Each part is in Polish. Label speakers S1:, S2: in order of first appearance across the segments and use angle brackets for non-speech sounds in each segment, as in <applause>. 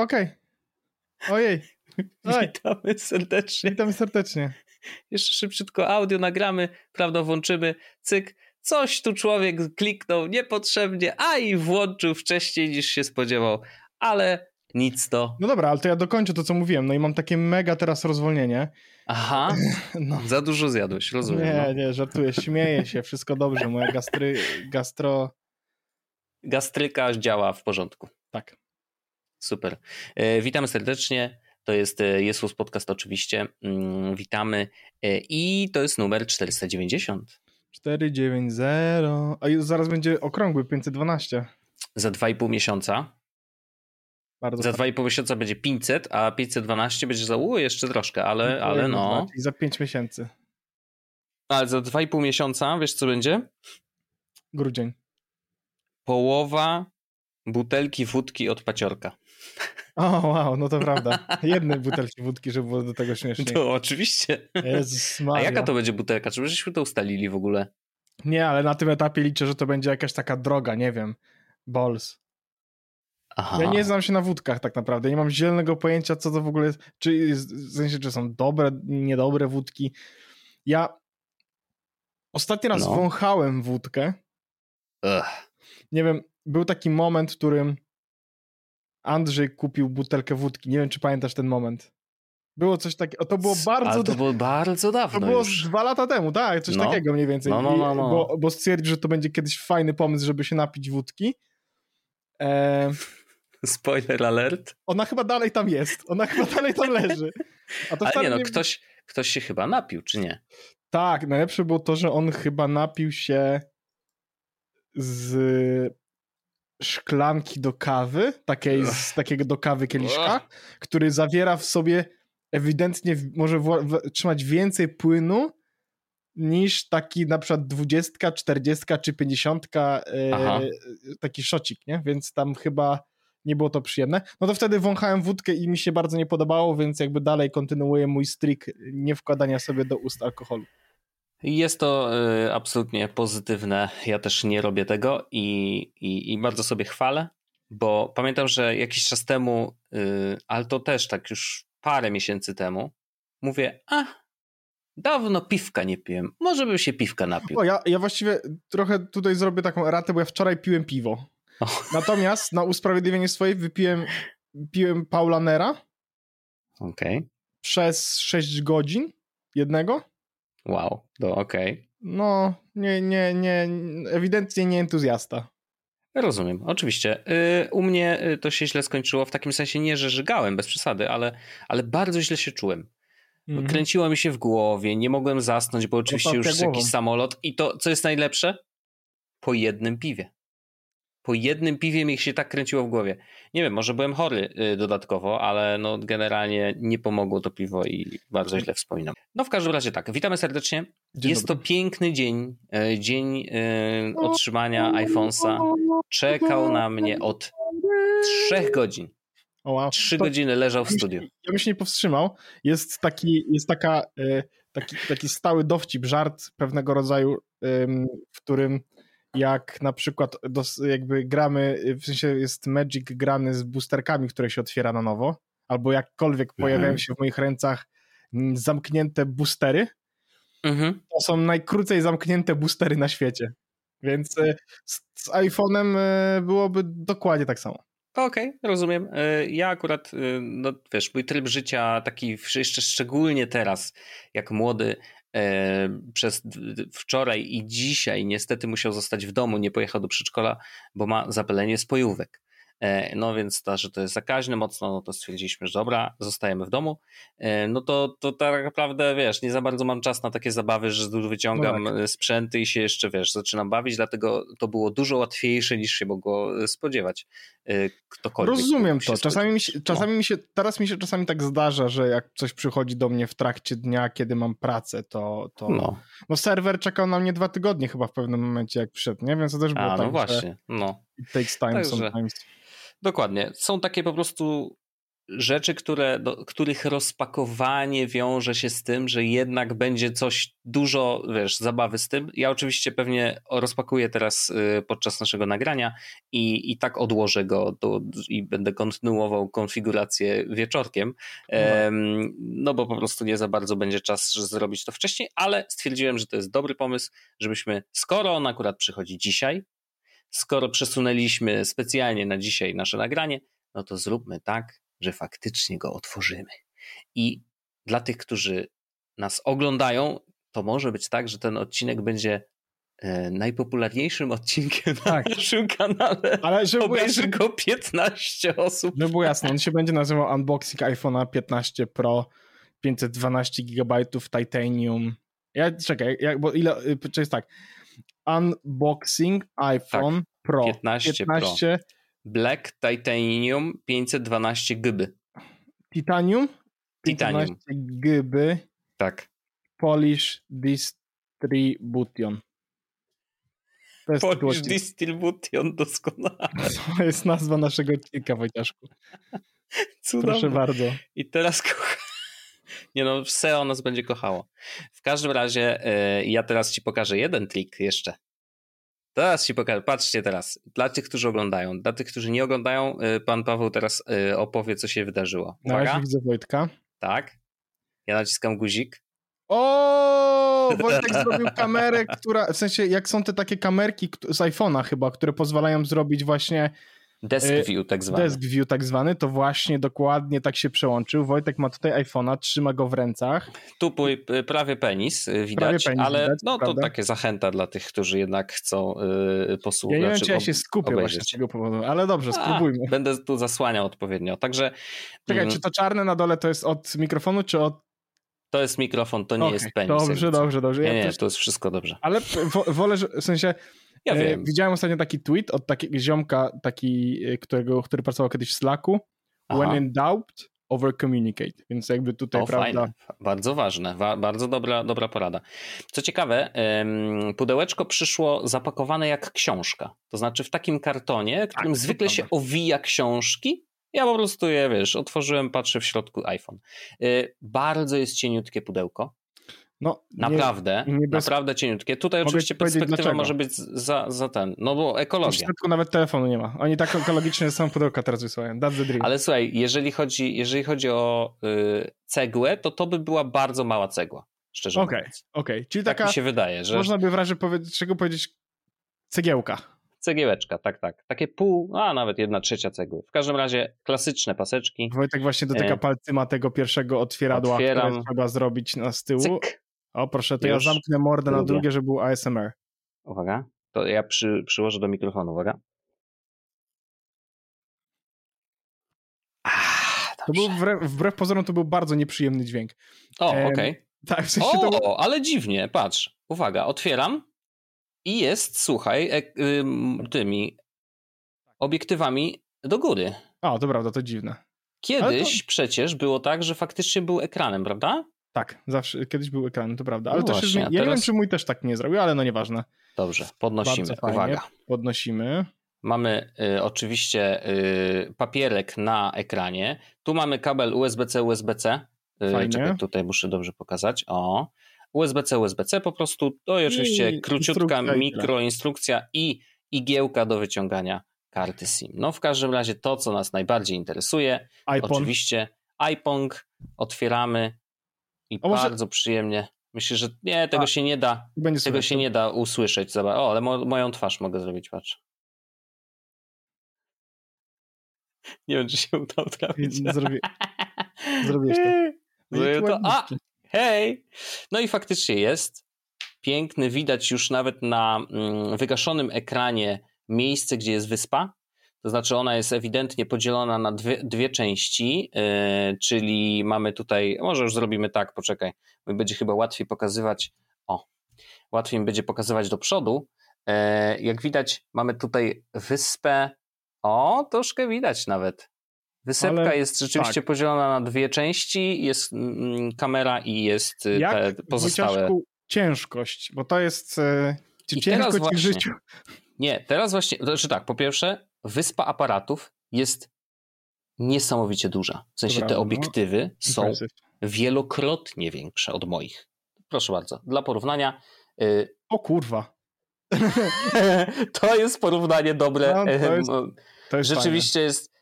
S1: Okej. Okay. Ojej. <laughs>
S2: Oj. Witamy serdecznie.
S1: Witamy serdecznie.
S2: Jeszcze szybciutko audio nagramy, prawda, włączymy, cyk. Coś tu człowiek kliknął niepotrzebnie, a i włączył wcześniej niż się spodziewał, ale nic to.
S1: No dobra, ale to ja dokończę to, co mówiłem. No i mam takie mega teraz rozwolnienie.
S2: Aha, <laughs> no. za dużo zjadłeś, rozumiem.
S1: Nie,
S2: no.
S1: nie, żartuję, śmieję się, wszystko dobrze. Moja gastry, gastro...
S2: Gastryka działa w porządku.
S1: Tak.
S2: Super. E, witamy serdecznie. To jest e, Jesus Podcast oczywiście. Mm, witamy. E, I to jest numer 490.
S1: 490. A już zaraz będzie okrągły 512.
S2: Za 2,5 miesiąca.
S1: Bardzo
S2: za 2,5 miesiąca będzie 500, a 512 będzie za u, jeszcze troszkę, ale, ale no.
S1: I za 5 miesięcy.
S2: Ale za 2,5 miesiąca, wiesz co będzie?
S1: Grudzień.
S2: Połowa butelki wódki od paciorka.
S1: O, wow, no to prawda. Jedne butelki wódki, żeby było do tego śmiesznie.
S2: To oczywiście.
S1: Jezus
S2: A jaka to będzie butelka? Czy żeśmy to ustalili w ogóle?
S1: Nie, ale na tym etapie liczę, że to będzie jakaś taka droga, nie wiem. Balls. Aha. Ja nie znam się na wódkach tak naprawdę. Nie mam zielonego pojęcia, co to w ogóle jest. Czy, w sensie, czy są dobre, niedobre wódki. Ja ostatni raz no. wąchałem wódkę.
S2: Ugh.
S1: Nie wiem, był taki moment, w którym Andrzej kupił butelkę wódki. Nie wiem, czy pamiętasz ten moment. Było coś takiego. To było bardzo.
S2: Ale to było bardzo dawno.
S1: To było
S2: już.
S1: dwa lata temu, tak, coś no. takiego mniej więcej.
S2: No, no, no, no.
S1: Bo, bo stwierdził, że to będzie kiedyś fajny pomysł, żeby się napić wódki. E... <laughs>
S2: Spoiler alert.
S1: Ona chyba dalej tam jest. Ona chyba dalej tam leży.
S2: A to Ale nie, no, nie... Ktoś, ktoś się chyba napił, czy nie?
S1: Tak, najlepsze było to, że on chyba napił się z szklanki do kawy, takiej z takiego do kawy kieliszka, który zawiera w sobie ewidentnie może w, w, trzymać więcej płynu niż taki na przykład 20, 40 czy 50 e, taki szocik, nie? Więc tam chyba nie było to przyjemne. No to wtedy wąchałem wódkę i mi się bardzo nie podobało, więc jakby dalej kontynuuję mój strik nie wkładania sobie do ust alkoholu.
S2: Jest to y, absolutnie pozytywne. Ja też nie robię tego i, i, i, bardzo sobie chwalę, bo pamiętam, że jakiś czas temu, y, ale to też tak już parę miesięcy temu, mówię, a dawno piwka nie piłem, może bym się piwka napił.
S1: O, ja, ja właściwie trochę tutaj zrobię taką ratę, bo ja wczoraj piłem piwo. Natomiast na usprawiedliwienie swojej wypiłem piłem Paulanera.
S2: Okej. Okay.
S1: Przez 6 godzin jednego.
S2: Wow, to okej. Okay.
S1: No, nie, nie, nie, ewidentnie nie entuzjasta.
S2: Rozumiem, oczywiście. Y, u mnie y, to się źle skończyło, w takim sensie nie, że żygałem, bez przesady, ale, ale bardzo źle się czułem. -hmm. Kręciło mi się w głowie, nie mogłem zasnąć, bo oczywiście już jest jakiś samolot i to, co jest najlepsze? Po jednym piwie po jednym piwie mi się tak kręciło w głowie. Nie wiem, może byłem chory y, dodatkowo, ale no generalnie nie pomogło to piwo i bardzo źle wspominam. No w każdym razie tak, witamy serdecznie. Dzień Jest dobry. to piękny dzień, y, dzień y, otrzymania iPhone'a. Czekał na mnie od trzech godzin.
S1: O.
S2: Trzy to, godziny leżał w studiu.
S1: Ja bym się nie powstrzymał. Jest taki, jest taka, taki, taki stały dowcip, żart pewnego rodzaju, w którym jak na przykład dos, jakby gramy, w sensie jest Magic grany z boosterkami, które się otwiera na nowo, albo jakkolwiek mhm. pojawiają się w moich rękach zamknięte boostery, mhm. to są najkrócej zamknięte boostery na świecie. Więc e, z, z iPhone'em e, byłoby dokładnie tak samo.
S2: Okej, okay, rozumiem. E, ja akurat, no wiesz, mój tryb życia taki jeszcze szczególnie teraz, jak młody, przez wczoraj i dzisiaj niestety musiał zostać w domu, nie pojechał do przedszkola, bo ma zapalenie spojówek. E, no więc to, że to jest zakaźne mocno, no to stwierdziliśmy, że dobra, zostajemy w domu. E, no to, to tak naprawdę, wiesz, nie za bardzo mam czas na takie zabawy, że wyciągam no tak. sprzęty i się jeszcze, wiesz, zaczynam bawić, dlatego to było dużo łatwiejsze niż się mogło spodziewać. Ktokolwiek.
S1: Rozumiem to. Czasami mi, się, czasami no. mi się, teraz mi się czasami tak zdarza, że jak coś przychodzi do mnie w trakcie dnia, kiedy mam pracę, to, to no. no serwer czekał na mnie dwa tygodnie chyba w pewnym momencie, jak przyszedł, nie? Więc to też było
S2: A,
S1: tak,
S2: no właśnie, no.
S1: It takes time Także, sometimes.
S2: Dokładnie. Są takie po prostu rzeczy, które, do, których rozpakowanie wiąże się z tym, że jednak będzie coś dużo, wiesz, zabawy z tym. Ja oczywiście pewnie rozpakuję teraz y, podczas naszego nagrania i, i tak odłożę go do, i będę kontynuował konfigurację wieczorkiem, no. no bo po prostu nie za bardzo będzie czas zrobić to wcześniej, ale stwierdziłem, że to jest dobry pomysł, żebyśmy, skoro on akurat przychodzi dzisiaj, skoro przesunęliśmy specjalnie na dzisiaj nasze nagranie, no to zróbmy tak, że faktycznie go otworzymy. I dla tych, którzy nas oglądają, to może być tak, że ten odcinek będzie e, najpopularniejszym <laughs> odcinkiem tak. na naszym kanale. Ale żeby Obejrzy jasne, go 15 osób.
S1: No było jasne, on się będzie nazywał Unboxing iPhone'a 15 Pro 512 GB Titanium. Ja czekaj, jak, bo ile, y, to jest tak. Unboxing iPhone tak, Pro 15, 15 Pro.
S2: Black Titanium 512 GB.
S1: Titanium?
S2: Titanium.
S1: GB.
S2: Tak.
S1: Polish Distribution.
S2: To jest Polish Distribution, doskonale. <laughs>
S1: To jest nazwa naszego odcinka, Wojciaszku. Cudowne. Proszę bardzo.
S2: I teraz kocha... Nie no, SEO nas będzie kochało. W każdym razie yy, ja teraz ci pokażę jeden trik jeszcze. Teraz ci pokażę, patrzcie teraz, dla tych, którzy oglądają, dla tych, którzy nie oglądają, y, pan Paweł teraz y, opowie, co się wydarzyło.
S1: Uwaga. Na widzę Wojtka.
S2: Tak. Ja naciskam guzik.
S1: O, <laughs> Wojtek zrobił kamerę, która, w sensie jak są te takie kamerki z iPhone'a chyba, które pozwalają zrobić właśnie
S2: Desk y, View tak zwany.
S1: Desk View tak zwany, to właśnie dokładnie tak się przełączył. Wojtek ma tutaj iPhone'a, trzyma go w rękach.
S2: Tu y, prawie penis y, widać, prawie penis ale widać, no to takie zachęta dla tych, którzy jednak chcą yy, posłuchać.
S1: Ja nie wiem, czy ja się skupię obejrzeć. właśnie z tego powodu, ale dobrze, spróbujmy.
S2: A, będę tu zasłaniał odpowiednio, także...
S1: Czekaj, mm, czy to czarne na dole to jest od mikrofonu, czy od
S2: to jest mikrofon, to nie okay, jest penis.
S1: Dobrze, dobrze, dobrze.
S2: Ja nie, nie, też... to jest wszystko dobrze.
S1: Ale wolę, w sensie ja e, wiem. Widziałem ostatnio taki tweet od takiego ziomka, taki, e, którego, który pracował kiedyś w Slacku. Aha. When in doubt, over communicate. Więc jakby tutaj, o, prawda... Fajne.
S2: Bardzo ważne, Wa bardzo dobra, dobra porada. Co ciekawe, pudełeczko przyszło zapakowane jak książka. To znaczy w takim kartonie, tak, którym tak, zwykle się owija książki. Ja po prostu je, wiesz, otworzyłem, patrzę w środku iPhone. E, bardzo jest cieniutkie pudełko. No, naprawdę, nie, nie bez... naprawdę cieniutkie. Tutaj Mogę oczywiście perspektywa może być za, za ten, no bo ekologia. W
S1: środku nawet telefonu nie ma. Oni tak ekologicznie są pudełka teraz wysyłają. That's the dream.
S2: Ale słuchaj, jeżeli chodzi, jeżeli chodzi o y, cegłę, to to by była bardzo mała cegła, szczerze okay, mówiąc.
S1: Okej, okay. czyli tak taka,
S2: mi się wydaje, że...
S1: Można by w razie powiedzieć, czego powiedzieć cegiełka.
S2: Cegiełeczka, tak, tak. Takie pół, a nawet jedna trzecia cegły. W każdym razie klasyczne paseczki.
S1: Wojtek właśnie dotyka e... palcyma tego pierwszego otwieradła, Otwieram. które trzeba zrobić na z tyłu. Cyk. O proszę, to Już ja zamknę mordę na drugie, żeby był ASMR.
S2: Uwaga, to ja przy, przyłożę do mikrofonu, uwaga.
S1: Ah, to był wbrew, wbrew pozorom to był bardzo nieprzyjemny dźwięk.
S2: O, okej. Okay.
S1: Tak,
S2: w sensie o, to... ale dziwnie, patrz. Uwaga, otwieram i jest, słuchaj, e, y, tymi obiektywami do góry.
S1: O, to prawda, to dziwne.
S2: Kiedyś to... przecież było tak, że faktycznie był ekranem, prawda?
S1: Tak, zawsze, kiedyś był ekran, to prawda. Ale no też właśnie, jest, ja teraz... nie wiem, czy mój też tak nie zrobił, ale no nieważne.
S2: Dobrze, podnosimy. Uwaga.
S1: Podnosimy.
S2: Mamy y, oczywiście y, papierek na ekranie. Tu mamy kabel USB-C, USB-C. Y. Czekaj, tutaj muszę dobrze pokazać. O. USB-C, USB-C po prostu. To oczywiście I króciutka mikroinstrukcja i igiełka do wyciągania karty SIM. No w każdym razie to, co nas najbardziej interesuje, iPhone. oczywiście iPong otwieramy, i bardzo przyjemnie. Myślę, że nie, tego A, się nie da. Tego się nie da usłyszeć. Zobacz. O, ale mo moją twarz mogę zrobić, patrz. <laughs> Nie wiem, czy się udało trafić.
S1: Zrobię, <laughs> zrobiłeś to.
S2: Zrobię to. A, hej! No i faktycznie jest. Piękny, widać już nawet na mm, wygaszonym ekranie miejsce, gdzie jest wyspa. To znaczy ona jest ewidentnie podzielona na dwie, dwie części, yy, czyli mamy tutaj, może już zrobimy tak, poczekaj, będzie chyba łatwiej pokazywać, o, łatwiej mi będzie pokazywać do przodu. Yy, jak widać, mamy tutaj wyspę, o, troszkę widać nawet. Wysepka Ale, jest rzeczywiście tak. podzielona na dwie części, jest mm, kamera i jest y, Jak te pozostałe.
S1: ciężkość, bo to jest e, ciężko ci w życiu.
S2: Nie, teraz właśnie, to znaczy tak, po pierwsze, wyspa aparatów jest niesamowicie duża. W sensie te
S1: no.
S2: obiektywy są wielokrotnie większe od moich. Proszę bardzo, dla porównania.
S1: Y, o kurwa. <laughs>
S2: to jest porównanie dobre. No, to jest, to jest Rzeczywiście fajne. jest.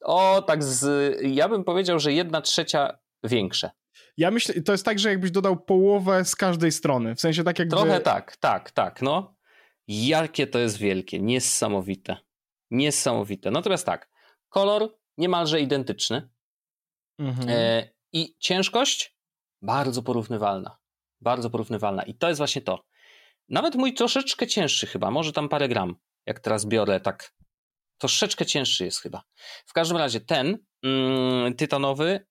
S2: O, tak z. Ja bym powiedział, że jedna trzecia większe.
S1: Ja myślę, to jest tak, że jakbyś dodał połowę z każdej strony. W sensie tak jakby.
S2: Trochę tak, tak, tak. No. Jakie to jest wielkie, niesamowite. Niesamowite. Natomiast tak, kolor niemalże identyczny. Mhm. E, I ciężkość bardzo porównywalna. Bardzo porównywalna. I to jest właśnie to. Nawet mój troszeczkę cięższy chyba, może tam parę gram, jak teraz biorę tak. Troszeczkę cięższy jest chyba. W każdym razie ten mm, tytanowy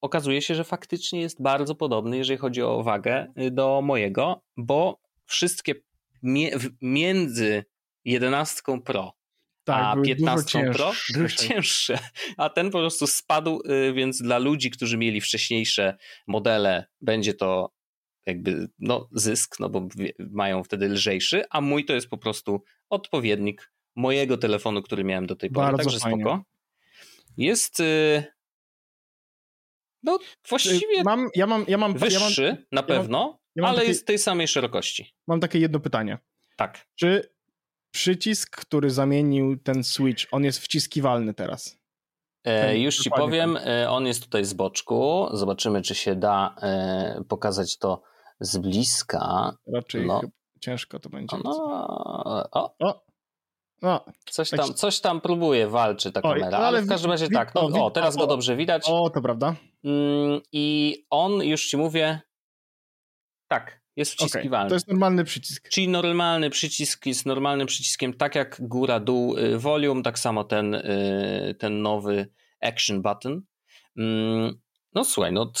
S2: okazuje się, że faktycznie jest bardzo podobny, jeżeli chodzi o wagę, y, do mojego, bo wszystkie między 11 Pro tak, a 15 Pro były cięższe. A ten po prostu spadł, y, więc dla ludzi, którzy mieli wcześniejsze modele, będzie to jakby no, zysk, no bo mają wtedy lżejszy, a mój to jest po prostu odpowiednik mojego telefonu, który miałem do tej pory. Bardzo Także fajnie. spoko. Jest. Y, no, właściwie.
S1: Mam, ja mam, ja mam,
S2: wyższy
S1: ja mam,
S2: na pewno, ja mam, ale takie, jest tej samej szerokości.
S1: Mam takie jedno pytanie.
S2: Tak.
S1: Czy przycisk, który zamienił ten switch, on jest wciskiwalny teraz?
S2: E, już ci powiem, e, on jest tutaj z boczku. Zobaczymy, czy się da e, pokazać to z bliska.
S1: Raczej no. ciężko to będzie.
S2: No, o. o. No, coś, tam, coś tam próbuje, walczy ta kamera, ale, ale w każdym razie tak. No, o, teraz go dobrze widać.
S1: O, to prawda.
S2: Mm, I on, już ci mówię, tak, jest wciskiwalny. Okay,
S1: to jest normalny przycisk.
S2: Czyli normalny przycisk jest normalnym przyciskiem, tak jak góra, dół, y, volume, tak samo ten, y, ten nowy action button. Mm, no słuchaj, no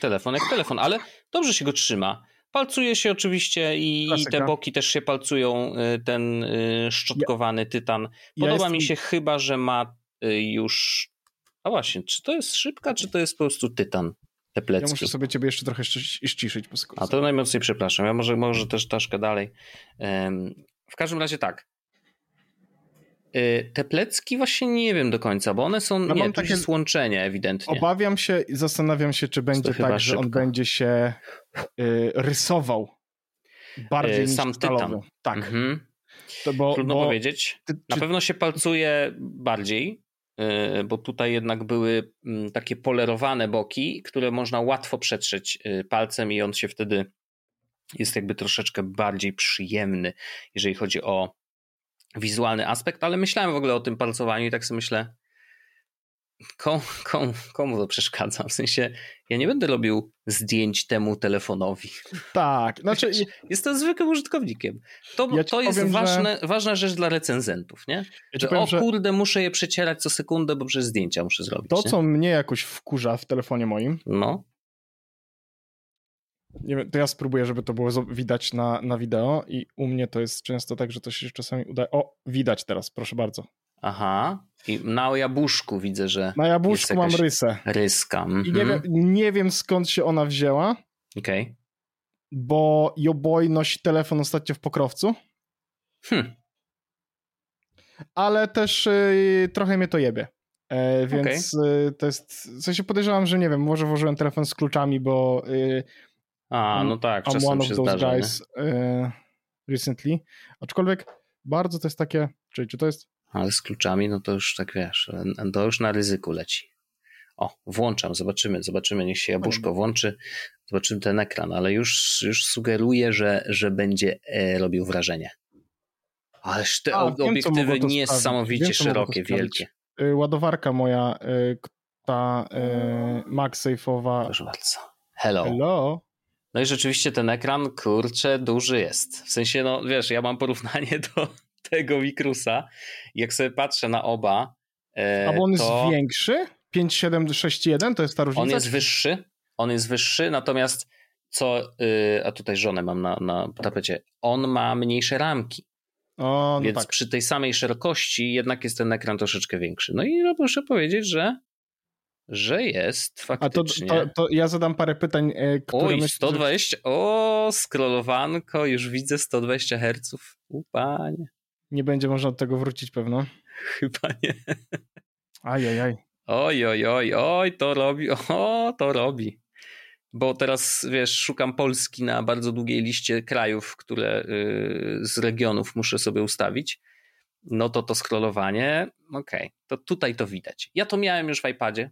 S2: telefon jak telefon, ale dobrze się go trzyma. Palcuje się oczywiście i, i te boki też się palcują, y, ten szczotkowany ja, tytan. Podoba ja jestem... mi się chyba, że ma już... A właśnie, czy to jest szybka, czy to jest po prostu tytan? Te plecki.
S1: Ja muszę sobie ciebie jeszcze trochę ściszyć. Po
S2: A to najmocniej przepraszam. Ja może, może też troszkę dalej. W każdym razie tak. Y, te plecki właśnie nie wiem do końca, bo one są, ja nie, takie jest łączenie ewidentnie.
S1: Obawiam się i zastanawiam się, czy będzie tak, że on będzie się y, rysował bardziej y, Sam niż tytan. Tak. Mhm.
S2: To bo, Trudno bo... powiedzieć. Ty, Na czy... pewno się palcuje bardziej, bo tutaj jednak były mm, takie polerowane boki, które można łatwo przetrzeć e, palcem i on się wtedy jest jakby troszeczkę bardziej przyjemny, jeżeli chodzi o wizualny aspekt, ale myślałem w ogóle o tym palcowaniu i tak sobie myślę, Komu, komu, komu to przeszkadza? W sensie, ja nie będę robił zdjęć temu telefonowi.
S1: Tak. Znaczy...
S2: Jestem zwykłym użytkownikiem. To, ja to jest powiem, ważne, że... ważna rzecz dla recenzentów, nie? Ja że, powiem, o kurde, muszę je przecierać co sekundę, bo przez zdjęcia muszę zrobić.
S1: To,
S2: nie?
S1: co mnie jakoś wkurza w telefonie moim,
S2: no.
S1: Nie wiem, to ja spróbuję, żeby to było widać na, na wideo i u mnie to jest często tak, że to się czasami udaje. O, widać teraz, proszę bardzo.
S2: Aha. I na jabłuszku widzę, że.
S1: Na jabłuszku mam rysę.
S2: Ryska. Mm -hmm.
S1: I nie mhm. wiem, nie wiem skąd się ona wzięła.
S2: Okej. Okay.
S1: Bo Joboj nosi telefon ostatnio w pokrowcu. Hmm. Ale też y, trochę mnie to jebie. E, więc okay. y, to jest. W sensie podejrzewam, że nie wiem, może włożyłem telefon z kluczami, bo. Y,
S2: A, no tak, I'm czasem one of those zdarza, guys
S1: y, recently. Aczkolwiek bardzo to jest takie. Czyli czy to jest
S2: ale z kluczami, no to już tak wiesz, to już na ryzyku leci. O, włączam, zobaczymy, zobaczymy, niech się jabłuszko włączy, zobaczymy ten ekran, ale już, już sugeruję, że, że będzie e, robił wrażenie. Ależ te A, obiektywy wiem, niesamowicie wiem, szerokie, wielkie.
S1: Y, ładowarka moja, y, ta y, MagSafe'owa.
S2: Proszę bardzo. Hello.
S1: Hello.
S2: No i rzeczywiście ten ekran, kurczę, duży jest. W sensie, no wiesz, ja mam porównanie <laughs> do, tego Wikrusa. Jak sobie patrzę na oba.
S1: E, A bo on to... jest większy? 5761 to jest ta różnica?
S2: On jest wyższy. On jest wyższy, natomiast co. Yy, a tutaj żonę mam na, na tapecie. On ma mniejsze ramki. O, no Więc tak. przy tej samej szerokości jednak jest ten ekran troszeczkę większy. No i no, muszę powiedzieć, że że jest faktycznie.
S1: A to, to, to ja zadam parę pytań, e, które
S2: Oj, 120, że... o, scrollowanko, już widzę 120 Hz. Upanie.
S1: Nie będzie można do tego wrócić pewno.
S2: Chyba nie.
S1: Ajajaj.
S2: Oj, oj, oj, oj, to robi, <laughs> o, to robi. Bo teraz, wiesz, szukam Polski na bardzo długiej liście krajów, które y, z regionów muszę sobie ustawić. No to to scrollowanie, okej, okay. to tutaj to widać. Ja to miałem już w iPadzie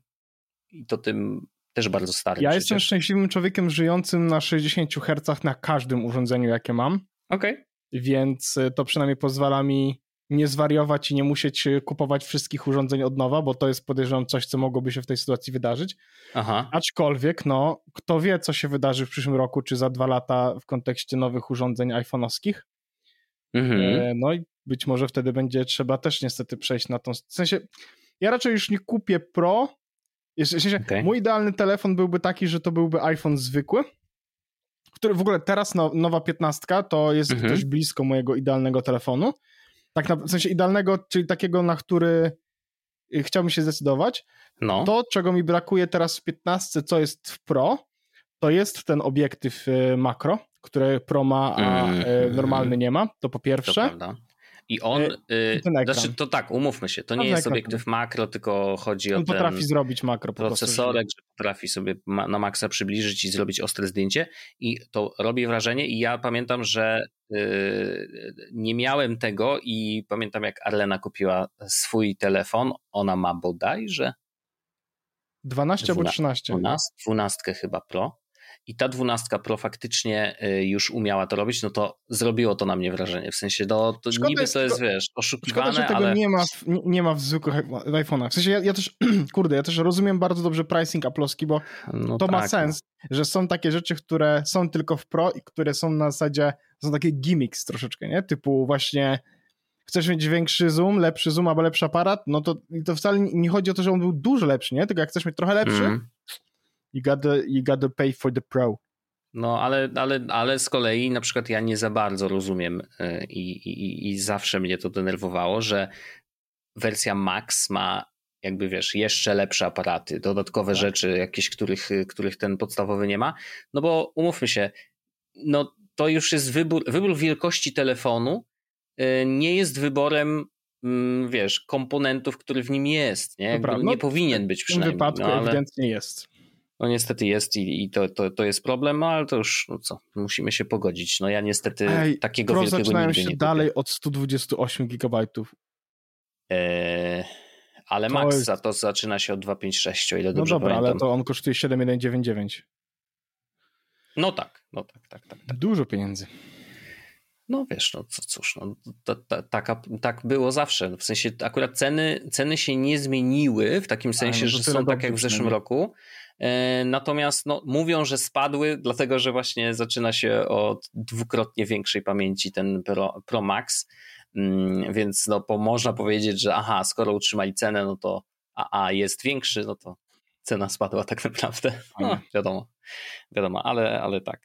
S2: i to tym też bardzo starym.
S1: Ja przecież. jestem szczęśliwym człowiekiem żyjącym na 60 Hz na każdym urządzeniu, jakie mam.
S2: Okej. Okay.
S1: Więc y, to przynajmniej pozwala mi nie zwariować i nie musieć y, kupować wszystkich urządzeń od nowa, bo to jest podejrzewam coś, co mogłoby się w tej sytuacji wydarzyć.
S2: Aha.
S1: Aczkolwiek, no, kto wie, co się wydarzy w przyszłym roku, czy za dwa lata w kontekście nowych urządzeń iPhone'owskich. Mhm. E, no i być może wtedy będzie trzeba też niestety przejść na tą. W sensie, ja raczej już nie kupię Pro. W sensie, okay. mój idealny telefon byłby taki, że to byłby iPhone zwykły. Który w ogóle teraz no, nowa 15 to jest mhm. dość blisko mojego idealnego telefonu. Tak na, w sensie idealnego, czyli takiego, na który y, chciałbym się zdecydować.
S2: No.
S1: To, czego mi brakuje teraz w 15, co jest w Pro, to jest ten obiektyw y, makro, który Pro ma, a mm. normalny nie ma. To po pierwsze. To.
S2: I on, yy, znaczy to tak, umówmy się, to nie jest obiektyw makro, tylko chodzi
S1: on
S2: o
S1: ten potrafi zrobić makro
S2: procesorek, że potrafi sobie na maksa przybliżyć i zrobić ostre zdjęcie. I to robi wrażenie. I ja pamiętam, że yy, nie miałem tego i pamiętam jak Arlena kupiła swój telefon, ona ma bodajże
S1: 12 albo 13.
S2: 12, 12 chyba Pro i ta dwunastka Pro faktycznie y, już umiała to robić, no to zrobiło to na mnie wrażenie. W sensie, no, to szkoda niby to jest, wiesz, oszukiwane,
S1: szkoda, że tego
S2: ale...
S1: nie ma, w, nie ma w zwykłych iPhone'ach. W sensie, ja, ja, też, <clears throat> kurde, ja też rozumiem bardzo dobrze pricing Apple'owski, bo no to tak. ma no. sens, że są takie rzeczy, które są tylko w Pro i które są na zasadzie, są takie gimmicks troszeczkę, nie? Typu właśnie chcesz mieć większy zoom, lepszy zoom albo lepszy aparat, no to, to wcale nie chodzi o to, że on był dużo lepszy, nie? Tylko jak chcesz mieć trochę lepszy, mm you gotta, you gotta pay for the pro.
S2: No, ale, ale, ale z kolei na przykład ja nie za bardzo rozumiem y, i, i, i zawsze mnie to denerwowało, że wersja Max ma jakby wiesz, jeszcze lepsze aparaty, dodatkowe tak. rzeczy, jakieś, których, których ten podstawowy nie ma. No bo umówmy się, no to już jest wybór, wybór wielkości telefonu y, nie jest wyborem mm, wiesz, komponentów, który w nim jest, nie? Jakby nie no, powinien być przynajmniej.
S1: W tym wypadku
S2: no,
S1: ale... ewidentnie jest.
S2: No niestety jest i, i to, to, to jest problem, no ale to już, no co, musimy się pogodzić. No ja niestety Ej, takiego wielkiego zaczynają
S1: się
S2: nie
S1: dalej
S2: kupię.
S1: od 128 gigabajtów.
S2: Eee, ale to Max jest... to zaczyna się od 256, o ile
S1: no
S2: dobrze
S1: dobra,
S2: pamiętam.
S1: ale to on kosztuje 7199.
S2: No tak, no tak, tak, tak. tak.
S1: Dużo pieniędzy.
S2: No wiesz, no co, cóż, no, taka, tak było zawsze. W sensie akurat ceny, ceny się nie zmieniły w takim sensie, no że są tak jak w zeszłym roku. E, natomiast no, mówią, że spadły, dlatego że właśnie zaczyna się od dwukrotnie większej pamięci ten Pro, Pro Max. Mm, więc no, po, można powiedzieć, że aha, skoro utrzymali cenę, no to a, jest większy, no to cena spadła tak naprawdę. No, wiadomo, wiadomo, ale, ale tak.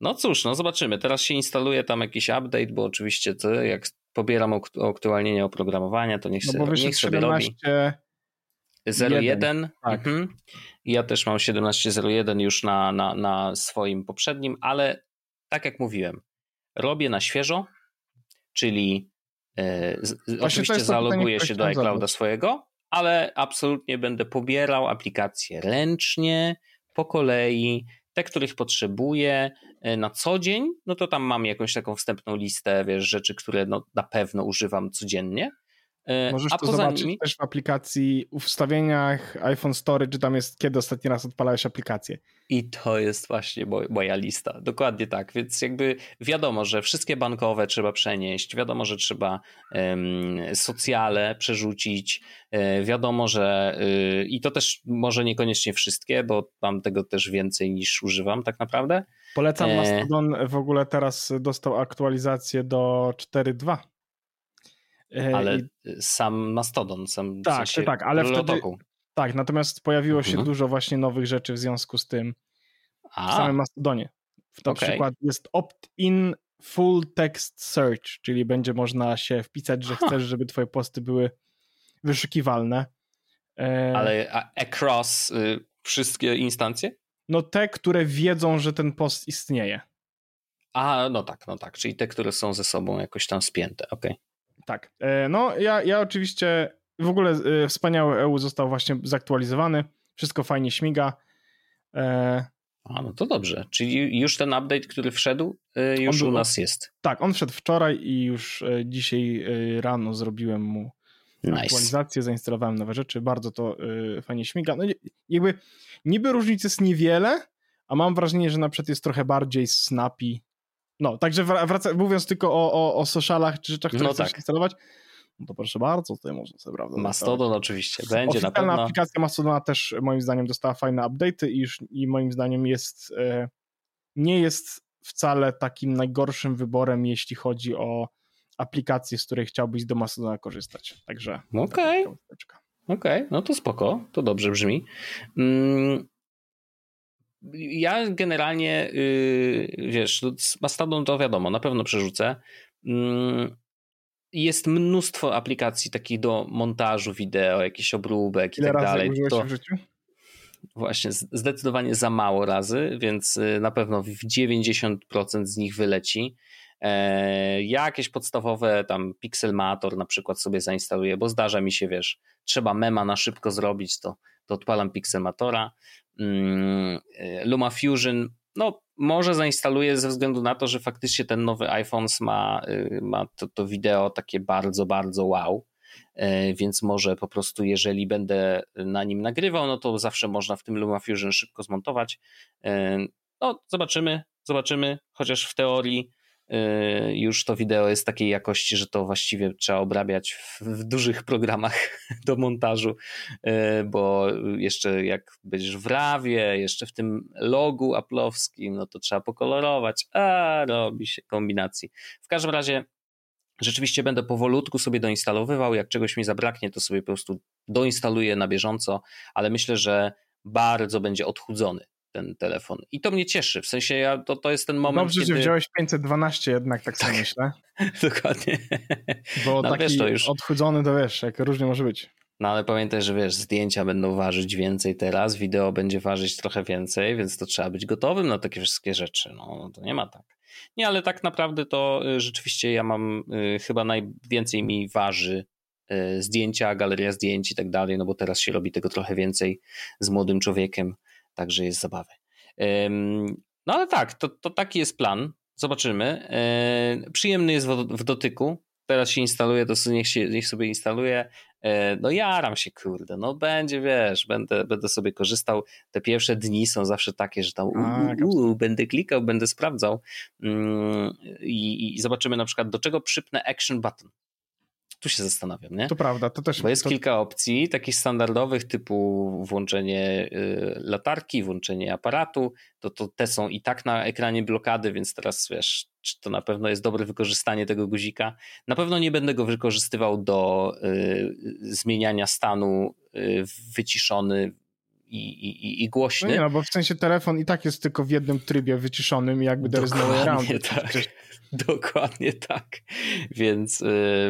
S2: No cóż, no zobaczymy. Teraz się instaluje tam jakiś update, bo oczywiście to jak pobieram aktualnienie oprogramowania, to niech, no sobie, niech sobie 17... robi. 01. Tak. Mhm. Ja też mam 1701 już na, na, na swoim poprzednim, ale tak jak mówiłem, robię na świeżo, czyli e, oczywiście zaloguję się do iClouda swojego, ale absolutnie będę pobierał aplikacje ręcznie, po kolei, te, których potrzebuję e, na co dzień, no to tam mam jakąś taką wstępną listę, wiesz, rzeczy, które no, na pewno używam codziennie.
S1: E, Możesz A to zobaczyć nimi... też w aplikacji, w ustawieniach iPhone Story, czy tam jest, kiedy ostatni raz odpalałeś aplikację.
S2: I to jest właśnie moja lista. Dokładnie tak. Więc jakby wiadomo, że wszystkie bankowe trzeba przenieść, wiadomo, że trzeba um, socjale przerzucić, um, wiadomo, że um, i to też może niekoniecznie wszystkie, bo mam tego też więcej niż używam tak naprawdę.
S1: Polecam e... Mastodon w ogóle teraz dostał aktualizację do 4.2.
S2: E, ale I... sam Mastodon, sam
S1: tak,
S2: w sensie
S1: tak, ale wtedy, tak, natomiast pojawiło się mhm. dużo właśnie nowych rzeczy w związku z tym A. w samym Mastodonie. Na okay. przykład jest opt-in full text search, czyli będzie można się wpisać, że Aha. chcesz, żeby twoje posty były wyszukiwalne.
S2: E... Ale across y, wszystkie instancje?
S1: No te, które wiedzą, że ten post istnieje.
S2: A, no tak, no tak, czyli te, które są ze sobą jakoś tam spięte, okej. Okay.
S1: Tak. E, no, ja, ja oczywiście w ogóle wspaniały EU został właśnie zaktualizowany, wszystko fajnie śmiga.
S2: A, no to dobrze. Czyli już ten update, który wszedł, już był, u nas jest.
S1: Tak, on wszedł wczoraj i już dzisiaj rano zrobiłem mu nice. aktualizację, zainstalowałem nowe rzeczy, bardzo to fajnie śmiga. No jakby niby różnic jest niewiele, a mam wrażenie, że na przykład jest trochę bardziej snappy. No, także wraca, mówiąc tylko o, o, o socialach czy rzeczach, które no chcesz tak. instalować, no to proszę bardzo, tutaj można sobie, prawda?
S2: Mastodon oczywiście, będzie na pewno.
S1: aplikacja Mastodona też moim zdaniem dostała fajne update'y i, już, i moim zdaniem jest, e, nie jest wcale takim najgorszym wyborem, jeśli chodzi o aplikację, z której chciałbyś do Mastodona korzystać. Także.
S2: Okej. Okay. Okej, okay, no to spoko, to dobrze brzmi. Mm, ja generalnie, yy, wiesz, no, Mastodon to wiadomo, na pewno przerzucę. Mm, jest mnóstwo aplikacji takich do montażu wideo, jakichś obróbek
S1: Ile
S2: i tak dalej.
S1: To w życiu?
S2: Właśnie, zdecydowanie za mało razy, więc y, na pewno w 90% z nich wyleci. E, jakieś podstawowe tam Pixelmator na przykład sobie zainstaluję, bo zdarza mi się, wiesz, trzeba mema na szybko zrobić, to, to odpalam Pixelmatora. Mm, e, LumaFusion, no może zainstaluję ze względu na to, że faktycznie ten nowy iPhone ma, y, ma to, to wideo takie bardzo, bardzo wow. E, więc może po prostu, jeżeli będę na nim nagrywał, no to zawsze można w tym LumaFusion szybko zmontować. No, zobaczymy, zobaczymy, chociaż w teorii Y, już to wideo jest takiej jakości, że to właściwie trzeba obrabiać w, w, dużych programach <laughs> do montażu, y, bo jeszcze jak będziesz w rawie, jeszcze w tym logu aplowskim, no to trzeba pokolorować, a robi się kombinacji. W każdym razie rzeczywiście będę powolutku sobie doinstalowywał, jak czegoś mi zabraknie, to sobie po prostu doinstaluję na bieżąco, ale myślę, że bardzo będzie odchudzony ten telefon. I to mnie cieszy. W sensie ja, to, to jest ten moment.
S1: Dobrze, kiedy... że wziąłeś 512 jednak, tak, tak. sobie myślę. <laughs>
S2: Dokładnie.
S1: Bo no, taki wiesz, to już... odchudzony to wiesz, jak różnie może być.
S2: No ale pamiętaj, że wiesz, zdjęcia będą ważyć więcej teraz, wideo będzie ważyć trochę więcej, więc to trzeba być gotowym na takie wszystkie rzeczy. No, no to nie ma tak. Nie, ale tak naprawdę to y, rzeczywiście ja mam y, chyba najwięcej mi waży y, zdjęcia, galeria zdjęć i tak dalej, no bo teraz się robi tego trochę więcej z młodym człowiekiem także jest zabawy. No ale tak, to, to taki jest plan. Zobaczymy. Przyjemny jest w, dotyku. Teraz się instaluje, to niech, się, niech sobie instaluje. No jaram się, kurde, no będzie, wiesz, będę, będę sobie korzystał. Te pierwsze dni są zawsze takie, że tam u, u, u, będę klikał, będę sprawdzał mm, i, i zobaczymy na przykład, do czego przypnę action button tu się zastanawiam, nie?
S1: To prawda, to też.
S2: Bo jest
S1: to...
S2: kilka opcji, takich standardowych, typu włączenie y, latarki, włączenie aparatu, to, to te są i tak na ekranie blokady, więc teraz wiesz, czy to na pewno jest dobre wykorzystanie tego guzika. Na pewno nie będę go wykorzystywał do y, zmieniania stanu y, wyciszony i, i, i głośny.
S1: No nie, no bo w sensie telefon i tak jest tylko w jednym trybie wyciszonym i jakby there is no around.
S2: Tak. <laughs> Dokładnie tak. Więc y,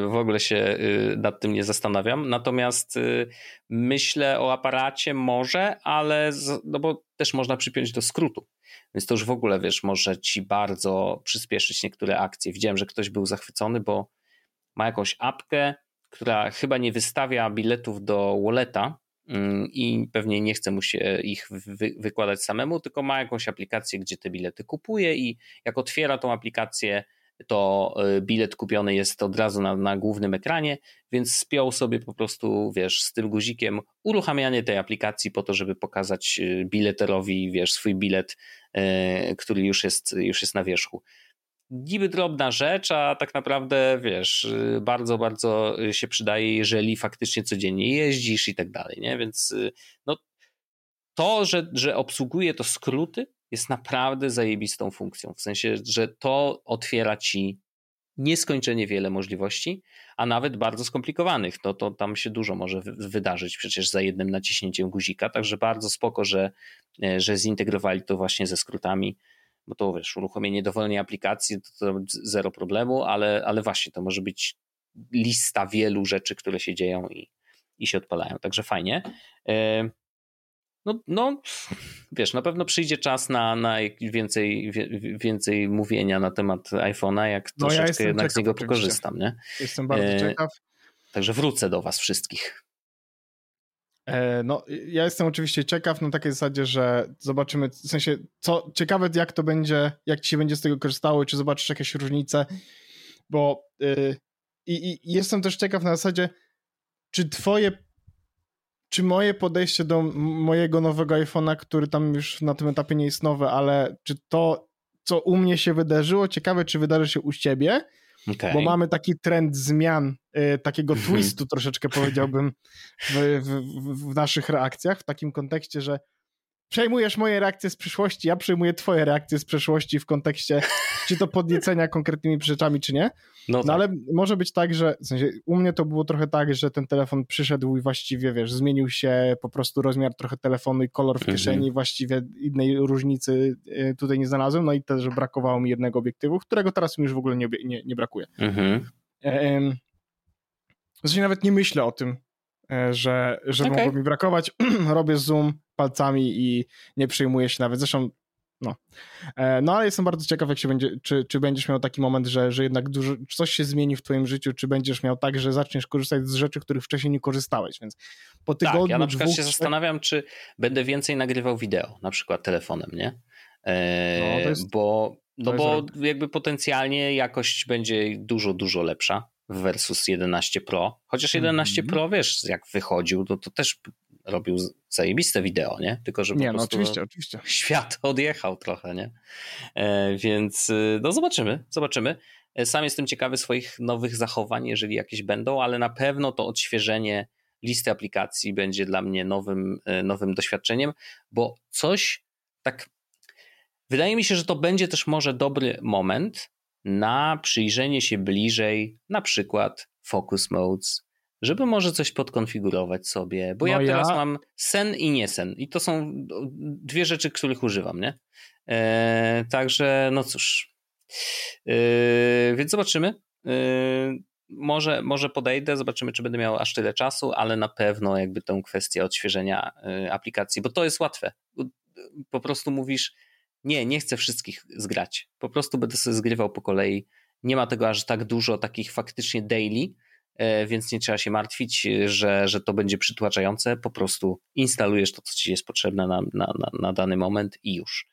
S2: w ogóle się y, nad tym nie zastanawiam. Natomiast y, myślę o aparacie może, ale no bo też można przypiąć do skrótu. Więc to już w ogóle, wiesz, może ci bardzo przyspieszyć niektóre akcje. Widziałem, że ktoś był zachwycony, bo ma jakąś apkę, która chyba nie wystawia biletów do walleta, Mm, i pewnie nie chce mu się ich wy, wykładać samemu, tylko ma jakąś aplikację, gdzie te bilety kupuje i jak otwiera tą aplikację, to y, bilet kupiony jest od razu na, na głównym ekranie, więc spiął sobie po prostu, wiesz, z tym guzikiem uruchamianie tej aplikacji po to, żeby pokazać y, bileterowi, wiesz, swój bilet, y, który już jest, już jest na wierzchu niby drobna rzecz, a tak naprawdę wiesz, bardzo, bardzo się przydaje, jeżeli faktycznie codziennie jeździsz i tak dalej, nie? Więc no, to, że, że obsługuje to skróty, jest naprawdę zajebistą funkcją. W sensie, że to otwiera ci nieskończenie wiele możliwości, a nawet bardzo skomplikowanych. No to tam się dużo może wydarzyć przecież za jednym naciśnięciem guzika, także bardzo spoko, że, e, że zintegrowali to właśnie ze skrótami bo to wiesz, uruchomienie dowolnej aplikacji to, to zero problemu, ale, ale właśnie to może być lista wielu rzeczy, które się dzieją i, i się odpalają, także fajnie. No, no, wiesz, na pewno przyjdzie czas na, na więcej, więcej mówienia na temat iPhone'a, jak no, troszeczkę ja jednak z niego pokorzystam, nie?
S1: Jestem bardzo e... ciekaw.
S2: Także wrócę do was wszystkich.
S1: E, no, ja jestem oczywiście ciekaw na takiej zasadzie, że zobaczymy, w sensie, co ciekawe, jak to będzie, jak ci się będzie z tego korzystało, czy zobaczysz jakieś różnice, bo yy, i, i jestem też ciekaw na zasadzie, czy twoje, czy moje podejście do mojego nowego iPhone'a, który tam już na tym etapie nie jest nowy, ale czy to, co u mnie się wydarzyło, ciekawe, czy wydarzy się u ciebie, Okay. Bo mamy taki trend zmian, y, takiego mhm. twistu troszeczkę powiedziałbym w, w, w, naszych reakcjach, w takim kontekście, że przejmujesz moje reakcje z przyszłości, ja przejmuję twoje reakcje z przeszłości w kontekście czy to podniecenia konkretnymi rzeczami, czy nie. No, no tak. ale może być tak, że w sensie, u mnie to było trochę tak, że ten telefon przyszedł i właściwie, wiesz, zmienił się po prostu rozmiar trochę telefonu i kolor w mhm. kieszeni, właściwie innej różnicy y, tutaj nie znalazłem, no i też brakowało mi jednego obiektywu, którego teraz mi już w ogóle nie, nie, nie brakuje. Mhm. E, w sensie nawet nie myślę o tym, e, że, że okay. mogło mi brakować. <clears throat> Robię zoom palcami i nie przejmuję się nawet. Zresztą no. E, no ale jestem bardzo ciekaw, jak się będzie, czy, czy będziesz miał taki moment, że, że jednak dużo, coś się zmieni w twoim życiu, czy będziesz miał tak, że zaczniesz korzystać z rzeczy, których wcześniej nie korzystałeś, więc po tygodniu,
S2: Tak, ja na przykład
S1: dwóch,
S2: się zastanawiam, czy będę więcej nagrywał wideo, na przykład telefonem, nie? E, no, jest, bo no bo jakby potencjalnie jakość będzie dużo, dużo lepsza versus 11 Pro. Chociaż 11 mm -hmm. Pro, wiesz, jak wychodził, to, to też robił zajebiste wideo, nie? Tylko, że po
S1: nie,
S2: no
S1: oczywiście, oczywiście.
S2: świat <laughs> odjechał trochę, nie? E, więc y, no zobaczymy, zobaczymy. E, sam jestem ciekawy swoich nowych zachowań, jeżeli jakieś będą, ale na pewno to odświeżenie listy aplikacji będzie dla mnie nowym, e, nowym doświadczeniem, bo coś tak. Wydaje mi się, że to będzie też może dobry moment na przyjrzenie się bliżej, na przykład focus modes, żeby może coś podkonfigurować sobie, bo no ja, ja teraz mam sen i niesen i to są dwie rzeczy, których używam, nie? E, także no cóż, e, więc zobaczymy. E, może, może podejdę, zobaczymy, czy będę miał aż tyle czasu, ale na pewno jakby tę kwestię odświeżenia aplikacji, bo to jest łatwe. Po prostu mówisz, nie, nie chcę wszystkich zgrać. Po prostu będę sobie zgrywał po kolei. Nie ma tego aż tak dużo takich faktycznie daily, więc nie trzeba się martwić, że, że to będzie przytłaczające. Po prostu instalujesz to, co ci jest potrzebne na, na, na, na dany moment i już.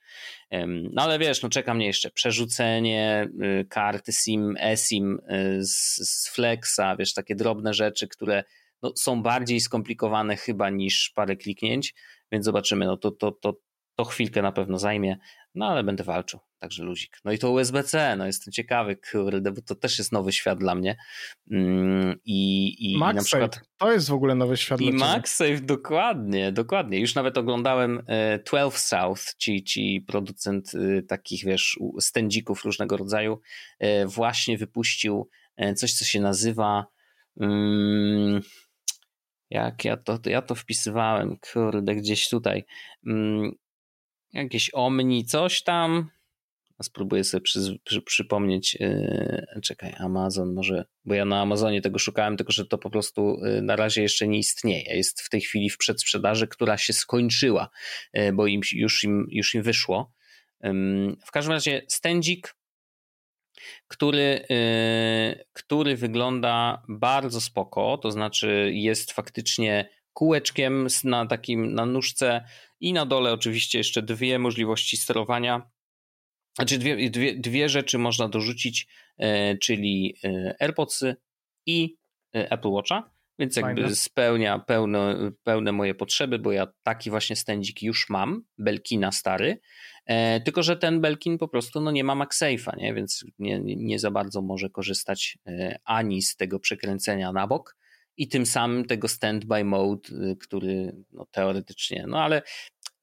S2: No ale wiesz, no czeka mnie jeszcze przerzucenie y, karty SIM, eSIM z, z Flexa, wiesz, takie drobne rzeczy, które no, są bardziej skomplikowane chyba niż parę kliknięć, więc zobaczymy. No to, to, to, to chwilkę na pewno zajmie, no ale będę walczył, także luzik. No i to USB-C, no jestem ciekawy, kurde, bo to też jest nowy świat dla mnie. Mm, I, i,
S1: MagSafe, na przykład... to jest w ogóle nowy świat
S2: I MagSafe, dokładnie, dokładnie. Już nawet oglądałem 12 e, South, ci, ci producent e, takich, wiesz, stędzików różnego rodzaju, e, właśnie wypuścił coś, co się nazywa... Um, jak ja to, ja to wpisywałem, kurde, gdzieś tutaj. Um, jakieś Omni, coś tam. Spróbuję sobie przy, przy, przypomnieć, yy, czekaj, Amazon może, bo ja na Amazonie tego szukałem, tylko że to po prostu yy, na razie jeszcze nie istnieje. Jest w tej chwili w przedsprzedaży, która się skończyła, yy, bo im, już, im, już im wyszło. W każdym razie stędzik, który, yy, który wygląda bardzo spoko, to znaczy jest faktycznie kółeczkiem na takim, na nóżce i na dole oczywiście jeszcze dwie możliwości sterowania. Znaczy dwie, dwie, dwie rzeczy można dorzucić, e, czyli e, AirPodsy i e, Apple Watcha, więc jakby Fajne. spełnia pełne, pełne moje potrzeby, bo ja taki właśnie stędzik już mam, Belkina stary, tylko że ten Belkin po prostu no, nie ma MagSafe'a, nie? więc nie, nie za bardzo może korzystać ani z tego przekręcenia na bok, i tym samym tego standby mode, y, który no, teoretycznie, no ale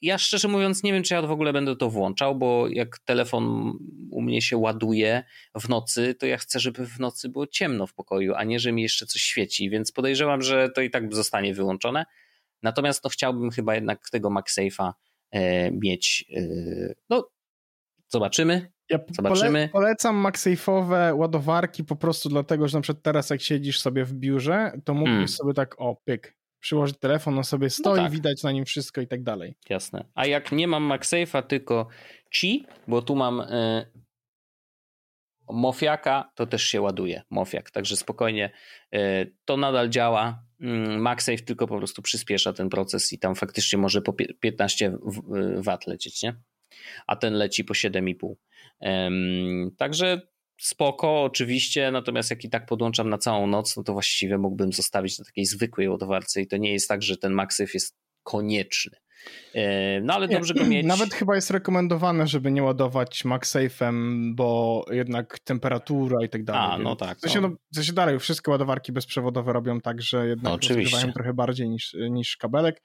S2: ja szczerze mówiąc nie wiem, czy ja w ogóle będę to włączał, bo jak telefon u mnie się ładuje w nocy, to ja chcę, żeby w nocy było ciemno w pokoju, a nie, że mi jeszcze coś świeci, więc podejrzewam, że to i tak zostanie wyłączone. Natomiast no, chciałbym chyba jednak tego MagSafe'a e, mieć. E, no, zobaczymy.
S1: Ja Zobaczymy. polecam MagSafe'owe ładowarki po prostu dlatego, że na przykład teraz jak siedzisz sobie w biurze, to mógłbyś hmm. sobie tak, o, pyk, przyłożyć telefon, on sobie no stoi, no tak. widać na nim wszystko i tak dalej.
S2: Jasne. A jak nie mam MagSafe'a, tylko Qi, bo tu mam y, Mofiaka to też się ładuje, Mofiak, także spokojnie to nadal działa. Mm, MagSafe tylko po prostu przyspiesza ten proces i tam faktycznie może po 15 W lecieć, nie? A ten leci po 7,5. Także spoko, oczywiście, natomiast jak i tak podłączam na całą noc, no to właściwie mógłbym zostawić na takiej zwykłej ładowarce i to nie jest tak, że ten MagSafe jest konieczny. E, no ale nie, dobrze go mieć.
S1: Nawet chyba jest rekomendowane, żeby nie ładować MagSafe'em, bo jednak temperatura i tak dalej.
S2: A, no tak.
S1: W sensie, no. No, w dalej, wszystkie ładowarki bezprzewodowe robią tak, że jednak no, rozgrzewają trochę bardziej niż, niż kabelek,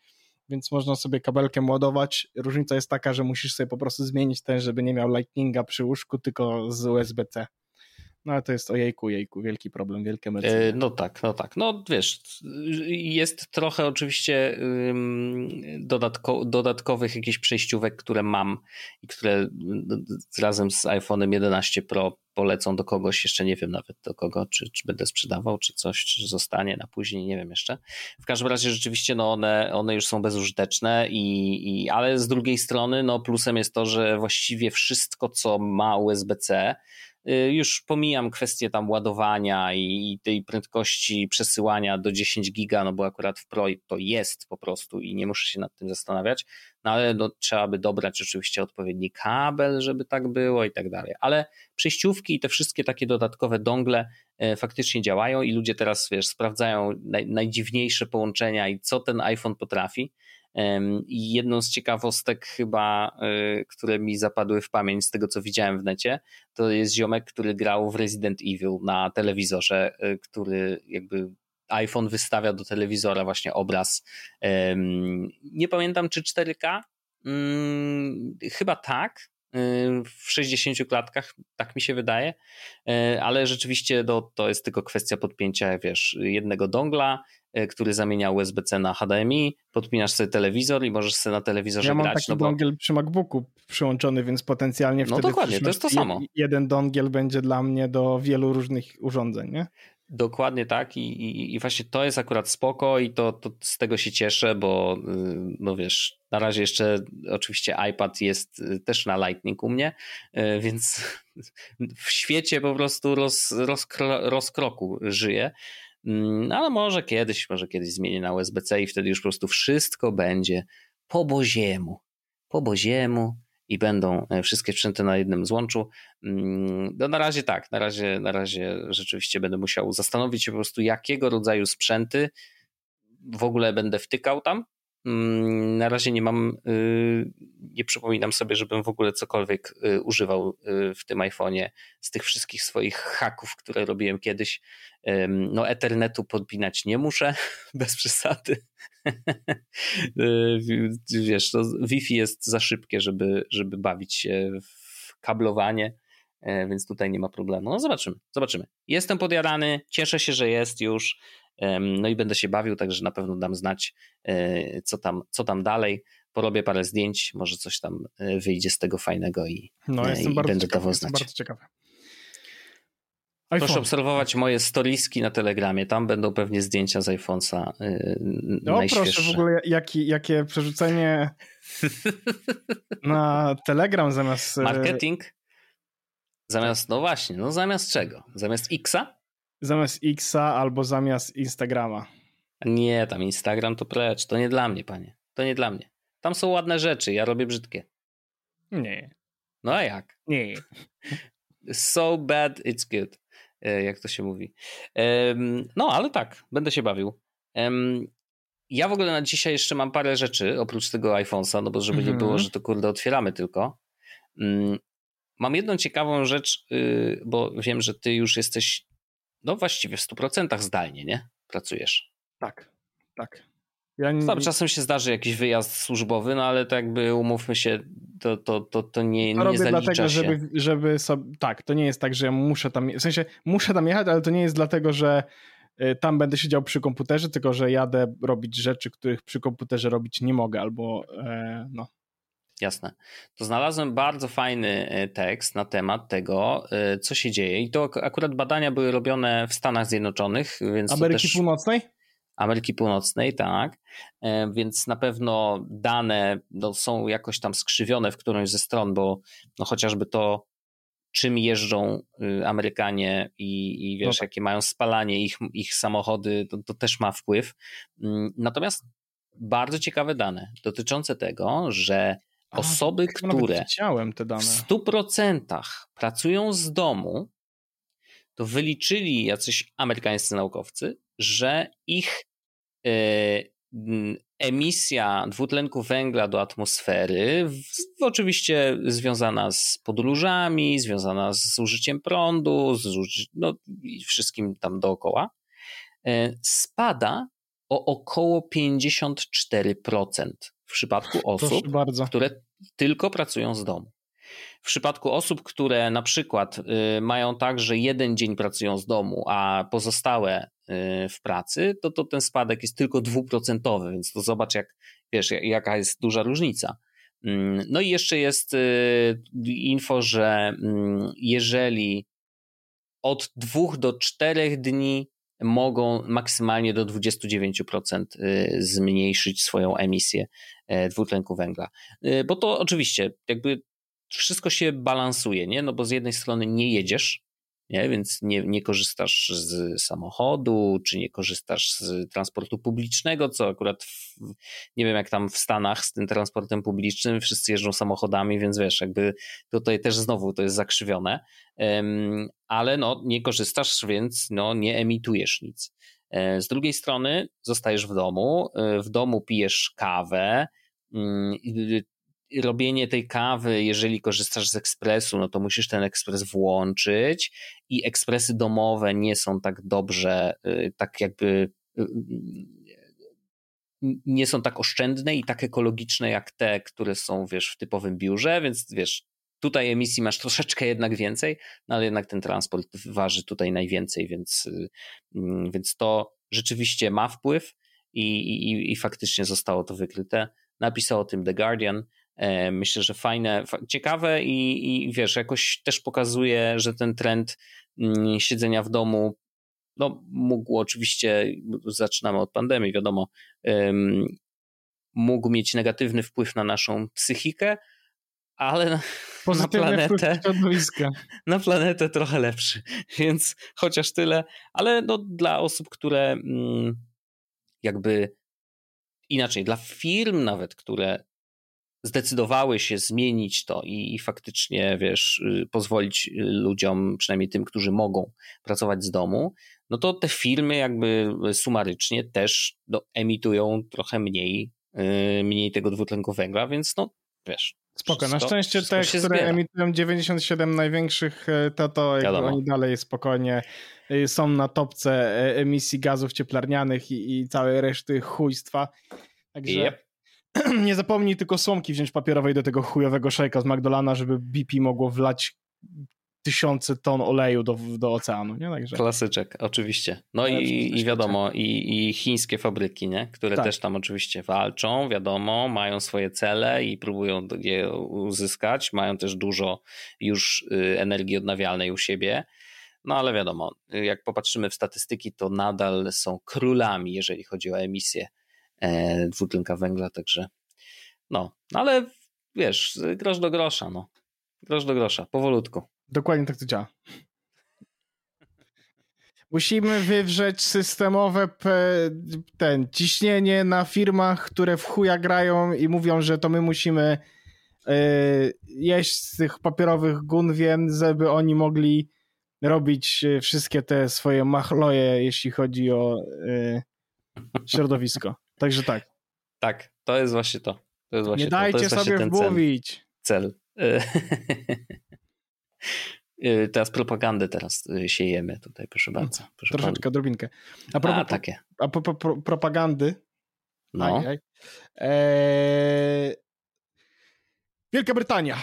S1: więc można sobie kabelkiem ładować. Różnica jest taka, że musisz sobie po prostu zmienić ten, żeby nie miał lightninga przy łóżku, tylko z USB-C. No ale to jest ojejku, jejku, wielki problem, wielkie medycyny.
S2: E, no tak, no tak. No wiesz, jest trochę oczywiście dodatko, dodatkowych jakichś przejściówek, które mam i które razem z iPhone'em 11 Pro polecą do kogoś, jeszcze nie wiem nawet do kogo, czy, czy będę sprzedawał, czy coś, czy zostanie na później, nie wiem jeszcze. W każdym razie rzeczywiście no one, one już są bezużyteczne, i, i, ale z drugiej strony no plusem jest to, że właściwie wszystko, co ma USB-C, Y, już pomijam kwestię tam ładowania i tej prędkości przesyłania do 10 giga, no bo akurat w Pro to jest po prostu i nie muszę się nad tym zastanawiać, no ale no, trzeba by dobrać oczywiście odpowiedni kabel, żeby tak było i tak dalej. Ale przejściówki i te wszystkie takie dodatkowe dongle y, faktycznie działają i ludzie teraz wiesz, sprawdzają naj, najdziwniejsze połączenia i co ten iPhone potrafi. I jedną z ciekawostek chyba, y, które mi zapadły w pamięć z tego, co widziałem w necie, to jest ziomek, który grał w Resident Evil na telewizorze, y, który jakby iPhone wystawia do telewizora właśnie obraz. Nie pamiętam, czy 4K? Mm, chyba tak, y, w 60 klatkach, tak mi się wydaje, ale rzeczywiście to, to jest tylko kwestia podpięcia, wiesz, jednego dongla, E, który zamienia USB-C na HDMI, podpinasz sobie telewizor i możesz sobie na telewizorze
S1: ja
S2: grać. Ja
S1: mam taki no bo... dongiel przy MacBooku przyłączony, więc potencjalnie
S2: no
S1: wtedy...
S2: No dokładnie, to jest to samo.
S1: Jeden dongiel będzie dla mnie do wielu różnych urządzeń, nie?
S2: Dokładnie tak I, i, i, właśnie to jest akurat spoko i to, to z tego się cieszę, bo y, no wiesz, na razie jeszcze oczywiście iPad jest y, też na Lightning u mnie, y, więc <laughs> w świecie po prostu roz, rozkro, rozkroku żyję Mm, ale może kiedyś, może kiedyś zmienię na USB-C i wtedy już po prostu wszystko będzie po boziemu. Po boziemu i będą e, wszystkie sprzęty na jednym złączu. Mm, no na razie tak, na razie, na razie rzeczywiście będę musiał zastanowić się po prostu, jakiego rodzaju sprzęty w ogóle będę wtykał tam, Mm, na razie nie mam, y, nie przypominam sobie, żebym w ogóle cokolwiek y, używał y, w tym iPhone'ie z tych wszystkich swoich haków, które robiłem kiedyś. No, Ethernetu podpinać nie muszę, <laughs> bez przesady. <laughs> Wiesz, to Wi-Fi jest za szybkie, żeby, żeby bawić się w kablowanie, e, więc tutaj nie ma problemu. No, zobaczymy, zobaczymy. Jestem podjarany, cieszę się, że jest już. No i będę się bawił, także na pewno dam znać, e, co tam, co tam dalej. Porobię parę zdjęć, może coś tam e, wyjdzie z tego fajnego i,
S1: no,
S2: e, i będę
S1: ciekawy,
S2: dawał znać.
S1: Jestem bardzo ciekawy.
S2: iPhone. Proszę obserwować moje storiski na Telegramie. Tam będą pewnie zdjęcia z iPhone'a
S1: No proszę, w ogóle jaki, jakie przerzucenie na Telegram zamiast...
S2: Marketing? Zamiast, no właśnie, no zamiast czego? Zamiast Xa?
S1: Zamiast Xa albo zamiast Instagrama.
S2: Nie, tam Instagram to precz. To nie dla mnie, panie. To nie dla mnie. Tam są ładne rzeczy, ja robię brzydkie.
S1: Nie.
S2: No a jak?
S1: Nie.
S2: So bad, it's good. E, jak to się mówi. No, ale tak, będę się bawił. Ja w ogóle na dzisiaj jeszcze mam parę rzeczy, oprócz tego iPhone'a, no bo żeby nie było, mhm. że to kurde otwieramy tylko. Mm, mam jedną ciekawą rzecz, y, bo wiem, że ty już jesteś no właściwie w 100% zdalnie, nie? Pracujesz.
S1: Tak, tak. Ja nie...
S2: Tam czasem się zdarzy jakiś wyjazd służbowy, no ale to jakby umówmy się, to, to, to, to nie, nie robię dlatego,
S1: się. żeby, żeby sobie, tak, to nie jest tak, że ja muszę tam, w sensie muszę tam jechać, ale to nie jest dlatego, że y, tam będę siedział przy komputerze, tylko że jadę robić rzeczy, których przy komputerze robić nie mogę, albo e, no,
S2: Jasne. To znalazłem bardzo fajny e, tekst na temat tego, e, co się dzieje. I to akurat badania były robione w Stanach Zjednoczonych, więc.
S1: Ameryki
S2: też...
S1: Północnej?
S2: Ameryki Północnej, tak. E, więc na pewno dane no, są jakoś tam skrzywione w którąś ze stron, bo no, chociażby to, czym jeżdżą y, Amerykanie i, i wiesz, no tak. jakie mają spalanie ich, ich samochody, to, to też ma wpływ. Mm, natomiast bardzo ciekawe dane dotyczące tego, że osoby, A, które w 100% pracują z domu, to wyliczyli jacyś amerykańscy naukowcy, że ich y, emisja dwutlenku węgla do atmosfery, oczywiście związana z podróżami, związana z zużyciem prądu, z no, i wszystkim tam dookoła, e, spada o około 54% w przypadku osób, które tylko pracują z domu. W przypadku osób, które na przykład y, mają tak, że jeden dzień pracują z domu, a pozostałe y, w pracy, to, to ten spadek jest tylko dwuprocentowy, więc to zobacz, jak, wiesz, jaka jest duża różnica. Mm, no i jeszcze jest y, info, że mm, jeżeli od dwóch do czterech dni mogą maksymalnie do 29% zmniejszyć swoją emisję e, dwutlenku węgla. Bo to oczywiście, jakby wszystko się balansuje, nie? No bo z jednej strony nie jedziesz, nie? więc nie, nie korzystasz z samochodu, czy nie korzystasz z transportu publicznego, co akurat w, nie wiem jak tam w Stanach z tym transportem publicznym, wszyscy jeżdżą samochodami, więc wiesz, jakby tutaj też znowu to jest zakrzywione, ale no nie korzystasz, więc no nie emitujesz nic. E, z drugiej strony zostajesz w domu, e, w domu pijesz kawę, mm, robienie tej kawy, jeżeli korzystasz z ekspresu, no to musisz ten ekspres włączyć i ekspresy domowe nie są tak dobrze, y, tak jakby y, nie są tak oszczędne i tak ekologiczne jak te, które są, wiesz, w typowym biurze, więc wiesz, tutaj emisji masz troszeczkę jednak więcej, no ale jednak ten transport waży tutaj najwięcej, więc, y, mm, więc to rzeczywiście ma wpływ i, i, i faktycznie zostało to wykryte. Napisał o tym The Guardian. E, myślę, że fajne, ciekawe i, i wiesz, jakoś też pokazuje, że ten trend mm, siedzenia w domu no, mógł oczywiście, zaczynamy od pandemii, wiadomo, mógł mieć negatywny wpływ na naszą psychikę, ale na, na planetę, <laughs> na planetę trochę lepszy, <laughs> więc chociaż tyle, ale no, dla osób, które mm, jakby inaczej, dla firm nawet, które zdecydowały się zmienić to i, i, faktycznie, wiesz, y, pozwolić ludziom, przynajmniej tym, którzy mogą pracować z domu, no to te firmy jakby sumarycznie też no, emitują trochę mniej, yy, mniej tego dwutlenku węgla, więc no, wiesz.
S1: Spoko, na szczęście te, które zbiera. emitują 97 największych, e, to to jakby oni dalej spokojnie y, są na topce e, emisji gazów cieplarnianych i, i całej reszty chujstwa. Także yep. <clears throat> nie zapomnij tylko słomki wziąć papierowej do tego chujowego szejka z Magdolana, żeby BP mogło wlać tysiące ton oleju do, do oceanu, nie? Także...
S2: Klasyczek, oczywiście. No i, i wiadomo, i, i chińskie fabryki, nie? Które tak. też tam oczywiście walczą, wiadomo, mają swoje cele i próbują je uzyskać, mają też dużo już y, energii odnawialnej u siebie. No ale wiadomo, jak popatrzymy w statystyki, to nadal są królami, jeżeli chodzi o emisję dwutlenka węgla, także no, ale wiesz, grosz do grosza, no. Grosz do grosza, powolutku.
S1: Dokładnie tak to działa. Musimy wywrzeć systemowe ten ciśnienie na firmach, które w chuja grają i mówią, że to my musimy y, jeść z tych papierowych gunwien, żeby oni mogli robić e, wszystkie te swoje machloje, jeśli chodzi o środowisko. Także tak.
S2: Tak, to jest właśnie to. to jest właśnie
S1: Nie dajcie
S2: to.
S1: To sobie wmówić.
S2: Cel. cel. <laughs> Y, teraz propagandę teraz y, siejemy tutaj, proszę no, bardzo. Proszę
S1: Troszeczkę, pan. drobinkę. A, propos, a takie. A pro, propagandy.
S2: No. Aj, aj.
S1: Eee... Wielka Brytania.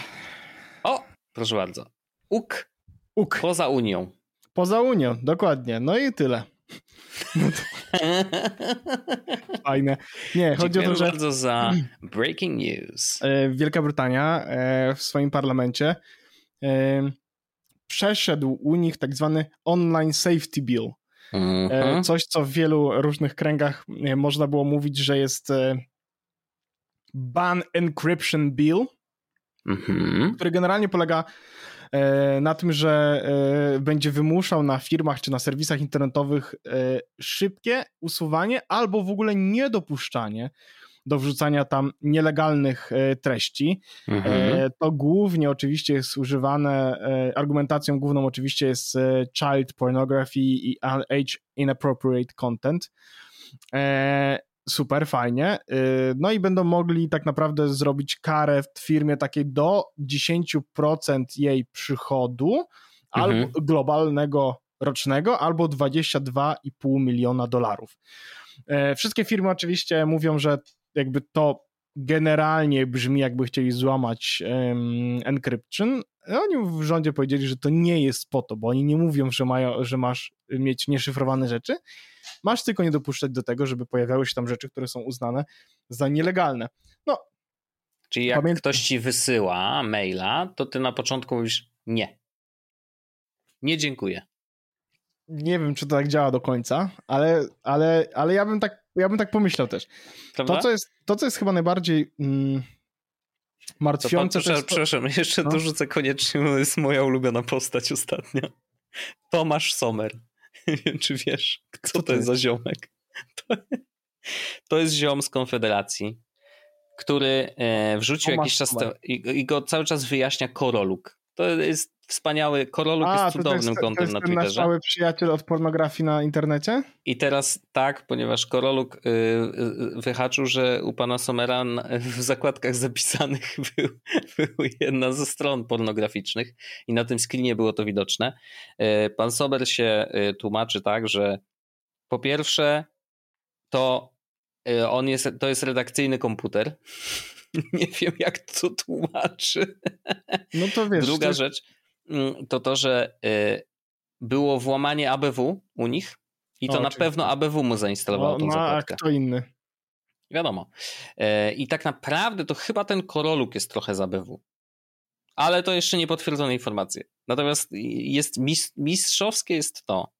S2: O, proszę bardzo. UK.
S1: UK.
S2: Poza Unią.
S1: Poza Unią, dokładnie. No i tyle. No to... Fajne. Nie, chodzi o to, że...
S2: bardzo za breaking news.
S1: E, Wielka Brytania e, w swoim parlamencie e, przeszedł u nich tak zwany Online Safety Bill. Mhm. Coś, co w wielu różnych kręgach można było mówić, że jest Ban Encryption Bill, mhm. który generalnie polega na tym, że e, będzie wymuszał na firmach czy na serwisach internetowych szybkie usuwanie albo w ogóle niedopuszczanie do wrzucania tam nielegalnych treści. Mhm. To głównie oczywiście jest używane, argumentacją główną oczywiście jest child pornography i age inappropriate content super, fajnie. Y, no i będą mogli tak naprawdę zrobić karę w firmie takiej do 10% jej przychodu mhm. albo globalnego rocznego albo 22,5 miliona dolarów. E, wszystkie firmy oczywiście mówią, że jakby to generalnie brzmi jakby chcieli złamać um, encryption. Oni w rządzie powiedzieli, że to nie jest po to, bo oni nie mówią, że, mają, że masz mieć nieszyfrowane rzeczy, Masz tylko nie dopuszczać do tego, żeby pojawiały się tam rzeczy, które są uznane za nielegalne. No.
S2: Czyli jak pamięt... ktoś ci wysyła maila, to ty na początku mówisz nie. Nie dziękuję.
S1: Nie wiem, czy to tak działa do końca, ale, ale, ale ja, bym tak, ja bym tak pomyślał też. To co, jest, to, co jest chyba najbardziej mm, martwiące... To,
S2: to jest to... Przepraszam, <laughs> jeszcze no? dorzucę koniecznie, bo jest moja ulubiona postać ostatnio. Tomasz Sommer. <laughs> Nie wiem, czy wiesz, kto, kto to jest za ziomek. <laughs> To, to jest ziom z Konfederacji, który e, wrzucił jakiś czas i, i, go cały czas wyjaśnia Koroluk. To jest wspaniały, Koroluk A, jest cudownym to jest, kontem to jest na Twitterze. To
S1: nasz mały przyjaciel od pornografii na internecie?
S2: I teraz tak, ponieważ Koroluk y, y, wyhaczył, że u pana Somera w zakładkach zapisanych <laughs> był, był jedna ze stron pornograficznych i na tym screenie było to widoczne. Y, pan Somer się y, tłumaczy tak, że po pierwsze to y, on jest, to jest redakcyjny komputer. <laughs> <laughs> Nie wiem, jak to tłumaczy. No to wiesz. Druga to... rzecz Mm, to to, że y, było włamanie ABW u nich i to o, na pewno ABW mu zainstalowało tą no, zakładkę.
S1: a kto inny?
S2: Wiadomo. E, I tak naprawdę to chyba ten Koroluk jest trochę z ABW. Ale to jeszcze nie potwierdzone informacje. Natomiast jest mistrzowskie jest to,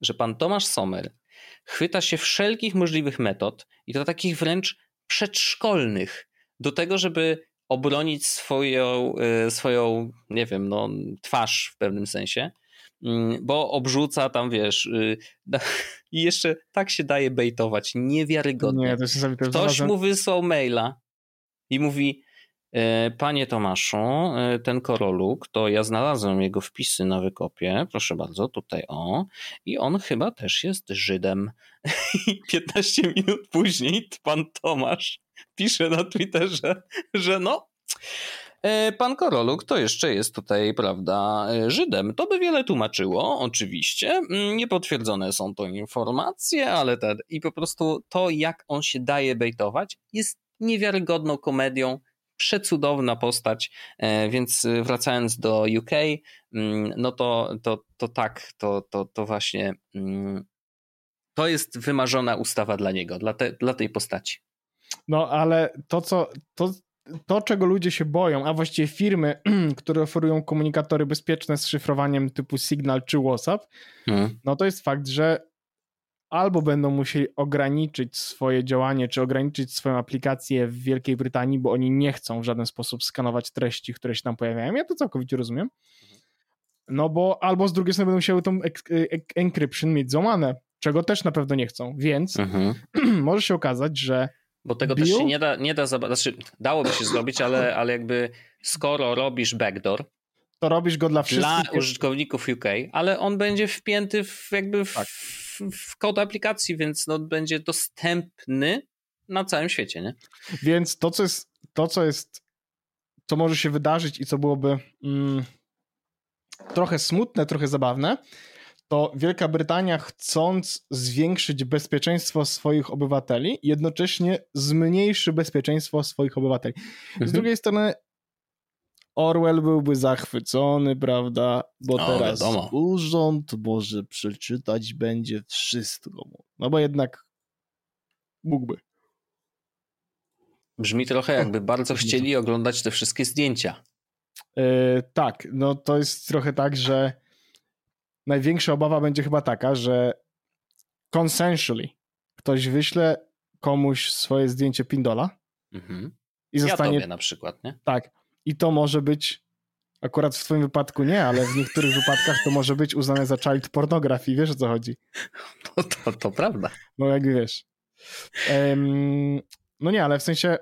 S2: że pan Tomasz Sommer chwyta się wszelkich możliwych metod i to takich wręcz przedszkolnych do tego, żeby obronić swoją, e, swoją, nie wiem, no, twarz w pewnym sensie, mm, bo obrzuca tam, wiesz, y, <laughs> i jeszcze tak się daje bejtować, niewiarygodnie. Nie, to jest Ktoś mu wysłał maila i mówi, Panie Tomaszu, e, ten koroluk, to ja znalazłem jego wpisy na wykopie, proszę bardzo, tutaj o, i on chyba też jest Żydem. <laughs> I 15 minut później pan Tomasz pisze na Twitterze, że no, e, Pan Koroluk to jeszcze jest tutaj, prawda, e, Żydem. To by wiele tłumaczyło, oczywiście. Mm, niepotwierdzone są to informacje, ale te, i po prostu to, jak on się daje bejtować, jest niewiarygodną komedią. Przecudowna postać, e, więc wracając do UK, mm, no to, to, to tak, to, to, to właśnie mm, to jest wymarzona ustawa dla niego, dla, te, dla tej postaci.
S1: No ale to, co, to, to, czego ludzie się boją, a właściwie firmy, <clears throat> które oferują komunikatory bezpieczne z szyfrowaniem typu Signal czy WhatsApp, hmm. no to jest fakt, że albo będą musieli ograniczyć swoje działanie, czy ograniczyć swoją aplikację w Wielkiej Brytanii, bo oni nie chcą w żaden sposób skanować treści, które się tam pojawiają. Ja to całkowicie rozumiem. No bo albo z drugiej strony będą musiały tą encryption mieć złamane, czego też na pewno nie chcą. Więc mhm. <clears throat> może się okazać, że
S2: bo tego Bill? też się nie da, nie da znaczy dałoby się zrobić, ale, ale jakby skoro robisz backdoor,
S1: to robisz go dla wszystkich.
S2: Dla użytkowników UK, ale on będzie wpięty w jakby w, tak. w, w kod aplikacji, więc no, będzie dostępny na całym świecie, nie?
S1: Więc to, co jest, to, co jest, co może się wydarzyć i co byłoby mm, trochę smutne, trochę zabawne, to Wielka Brytania chcąc zwiększyć bezpieczeństwo swoich obywateli, jednocześnie zmniejszy bezpieczeństwo swoich obywateli. Mhm. Z drugiej strony Orwell byłby zachwycony, prawda? Bo no, teraz wiadomo. urząd może przeczytać będzie wszystko. No bo jednak mógłby.
S2: Brzmi trochę jakby bardzo chcieli oglądać te wszystkie zdjęcia.
S1: Yy, tak, no to jest trochę tak, że największa obawa będzie chyba taka, że consensually ktoś wyśle komuś swoje zdjęcie Pindola mhm.
S2: i zostanie... Ja tobie na przykład, nie?
S1: Tak. I to może być Akurat w twoim wypadku nie, ale w niektórych <laughs> wypadkach to może być uznane za child pornography, wiesz o co chodzi?
S2: No to, to prawda.
S1: No jak wiesz. Um, no nie, ale w sensie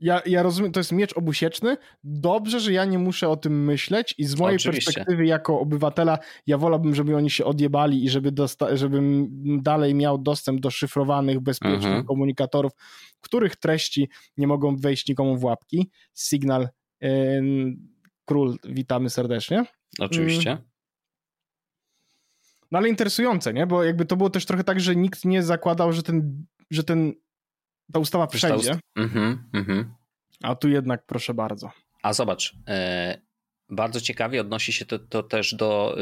S1: ja, ja rozumiem, to jest miecz obusieczny. Dobrze, że ja nie muszę o tym myśleć i z mojej Oczywiście. perspektywy jako obywatela ja wolałbym, żeby oni się odjebali i żeby dosta- żebym dalej miał dostęp do szyfrowanych, bezpiecznych mhm. komunikatorów, których treści nie mogą wejść nikomu w łapki. Signal yy, Król, witamy serdecznie.
S2: Oczywiście. Yy.
S1: No ale interesujące, nie? Bo jakby to było też trochę tak, że nikt nie zakładał, że ten, że ten ta ustawa przejdzie. Ust mm -hmm, A tu jednak proszę bardzo.
S2: A zobacz, e, bardzo ciekawie odnosi się to, to też do,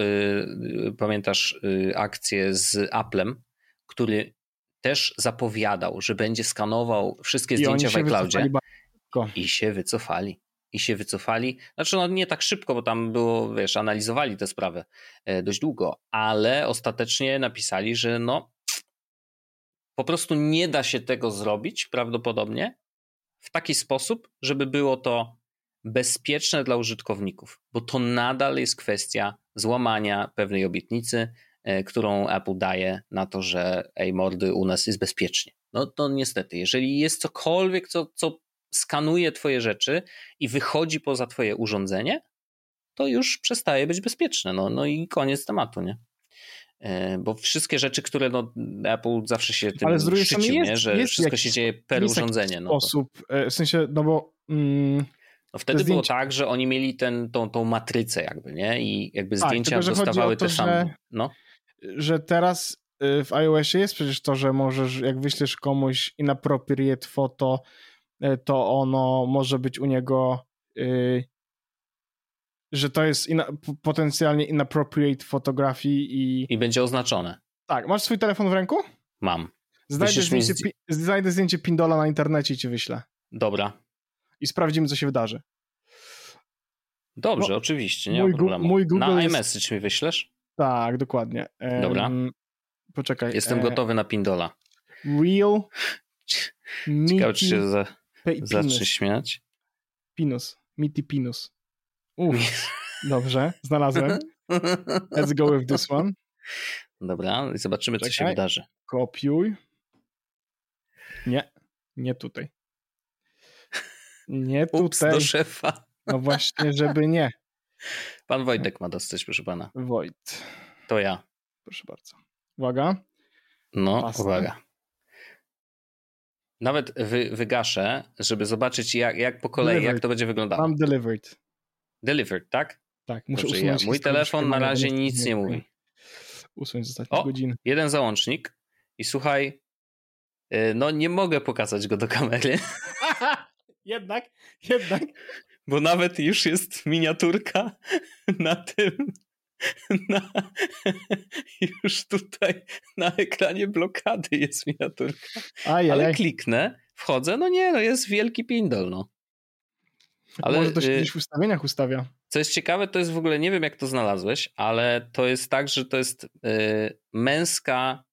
S2: y, pamiętasz y, akcję z Applem, który też zapowiadał, że będzie skanował wszystkie I zdjęcia w iCloudzie i się wycofali. I się wycofali. Znaczy, no nie tak szybko, bo tam było, wiesz, analizowali tę sprawę e, dość długo, ale ostatecznie napisali, że no, po prostu nie da się tego zrobić prawdopodobnie w taki sposób, żeby było to bezpieczne dla użytkowników, bo to nadal jest kwestia złamania pewnej obietnicy, e, którą Apple daje na to, że ej mordy, u nas jest bezpiecznie. No to niestety, jeżeli jest cokolwiek, co, co skanuje twoje rzeczy i wychodzi poza twoje urządzenie, to już przestaje być bezpieczne. No, no i koniec tematu, nie? E, bo wszystkie rzeczy, które no, Apple zawsze się tym Ale z drugiej jest, nie? że jest wszystko jakiś, się dzieje per urządzenie. No
S1: sposób, to... w sensie, no bo... Mm,
S2: no wtedy było tak, że oni mieli ten, tą, tą matrycę jakby, nie? I jakby tak, zdjęcia tylko, dostawały te same. Że, no.
S1: że teraz y, w iOSie jest przecież to, że możesz, jak wyślesz komuś inappropriate foto, to ono może być u niego że to jest ina potencjalnie inappropriate fotografii i...
S2: I będzie oznaczone.
S1: Tak. Masz swój telefon w ręku?
S2: Mam.
S1: Znajdę zdjęcie, z... znajdę zdjęcie Pindola na internecie i ci wyślę.
S2: Dobra.
S1: I sprawdzimy, co się wydarzy.
S2: Dobrze, no, oczywiście, nie mój ma problemu. Mój Google na iMessage jest... mi wyślesz?
S1: Tak, dokładnie. Um,
S2: Dobra.
S1: Poczekaj.
S2: Jestem e... gotowy na Pindola.
S1: Real
S2: Ciekawe, czy się za... zacznie śmiać.
S1: Pinus. Mitty Pinus. Uff, dobrze, znalazłem. <laughs> Let's go with this one.
S2: Dobra, i zobaczymy, Czekaj. co się wydarzy.
S1: Kopiuj. Nie, nie tutaj. Nie
S2: Ups,
S1: tutaj.
S2: do szefa.
S1: No właśnie, żeby nie.
S2: Pan Wojtek ma dostać, proszę pana.
S1: Wojt.
S2: To ja.
S1: Proszę bardzo. Uwaga.
S2: No, Pasta. uwaga. Nawet wy, wygaszę, żeby zobaczyć, jak, jak po kolei, delivered. jak to będzie wyglądało.
S1: Mam delivered.
S2: Delivered, tak?
S1: Tak, muszę Dobrze, usunąć.
S2: Ja. Mój telefon na razie nic nie mówi.
S1: Usunąć z ostatnich godzin.
S2: jeden załącznik i słuchaj, y, no nie mogę pokazać go do kamery. <laughs>
S1: jednak, jednak.
S2: Bo nawet już jest miniaturka <laughs> na tym, <laughs> na, już tutaj na ekranie blokady jest miniaturka. Ajaj. Ale kliknę, wchodzę, no nie, no jest wielki pindol, no.
S1: Ale, Może to się y, gdzieś w ustawieniach ustawia.
S2: Co jest ciekawe, to jest w ogóle, nie wiem jak to znalazłeś, ale to jest tak, że to jest y, męska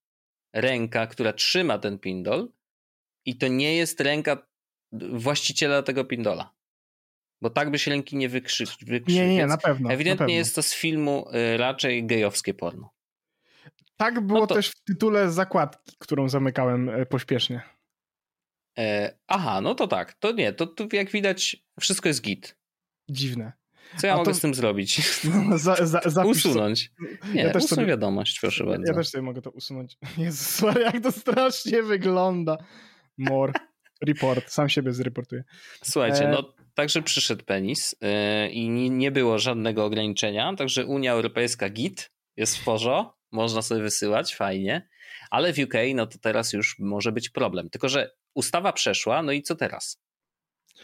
S2: ręka, która trzyma ten pindol i to nie jest ręka właściciela tego pindola. Bo tak by się ręki nie wykrzycz.
S1: wykrzy nie, nie, na pewno.
S2: Ewidentnie
S1: na pewno.
S2: jest to z filmu y, raczej gejowskie porno.
S1: Tak było no to... też w tytule zakładki, którą zamykałem pośpiesznie.
S2: E, aha, no to tak, to nie, to, to jak widać wszystko jest git.
S1: Dziwne.
S2: Co ja A mogę to... z tym zrobić? <laughs>
S1: No, za, za,
S2: usunąć. Nie, ja też sobie... wiadomość, proszę bardzo.
S1: Ja też sobie mogę to usunąć. <laughs> Jezus, jak to strasznie wygląda. More. Report, sam siebie zreportuję.
S2: Słuchajcie, e... no także przyszedł penis yy, i nie było żadnego ograniczenia, także Unia Europejska git, jest w porzo, można sobie wysyłać, fajnie, ale w UK no to teraz już może być problem. Tylko, że ustawa przeszła, no i co teraz?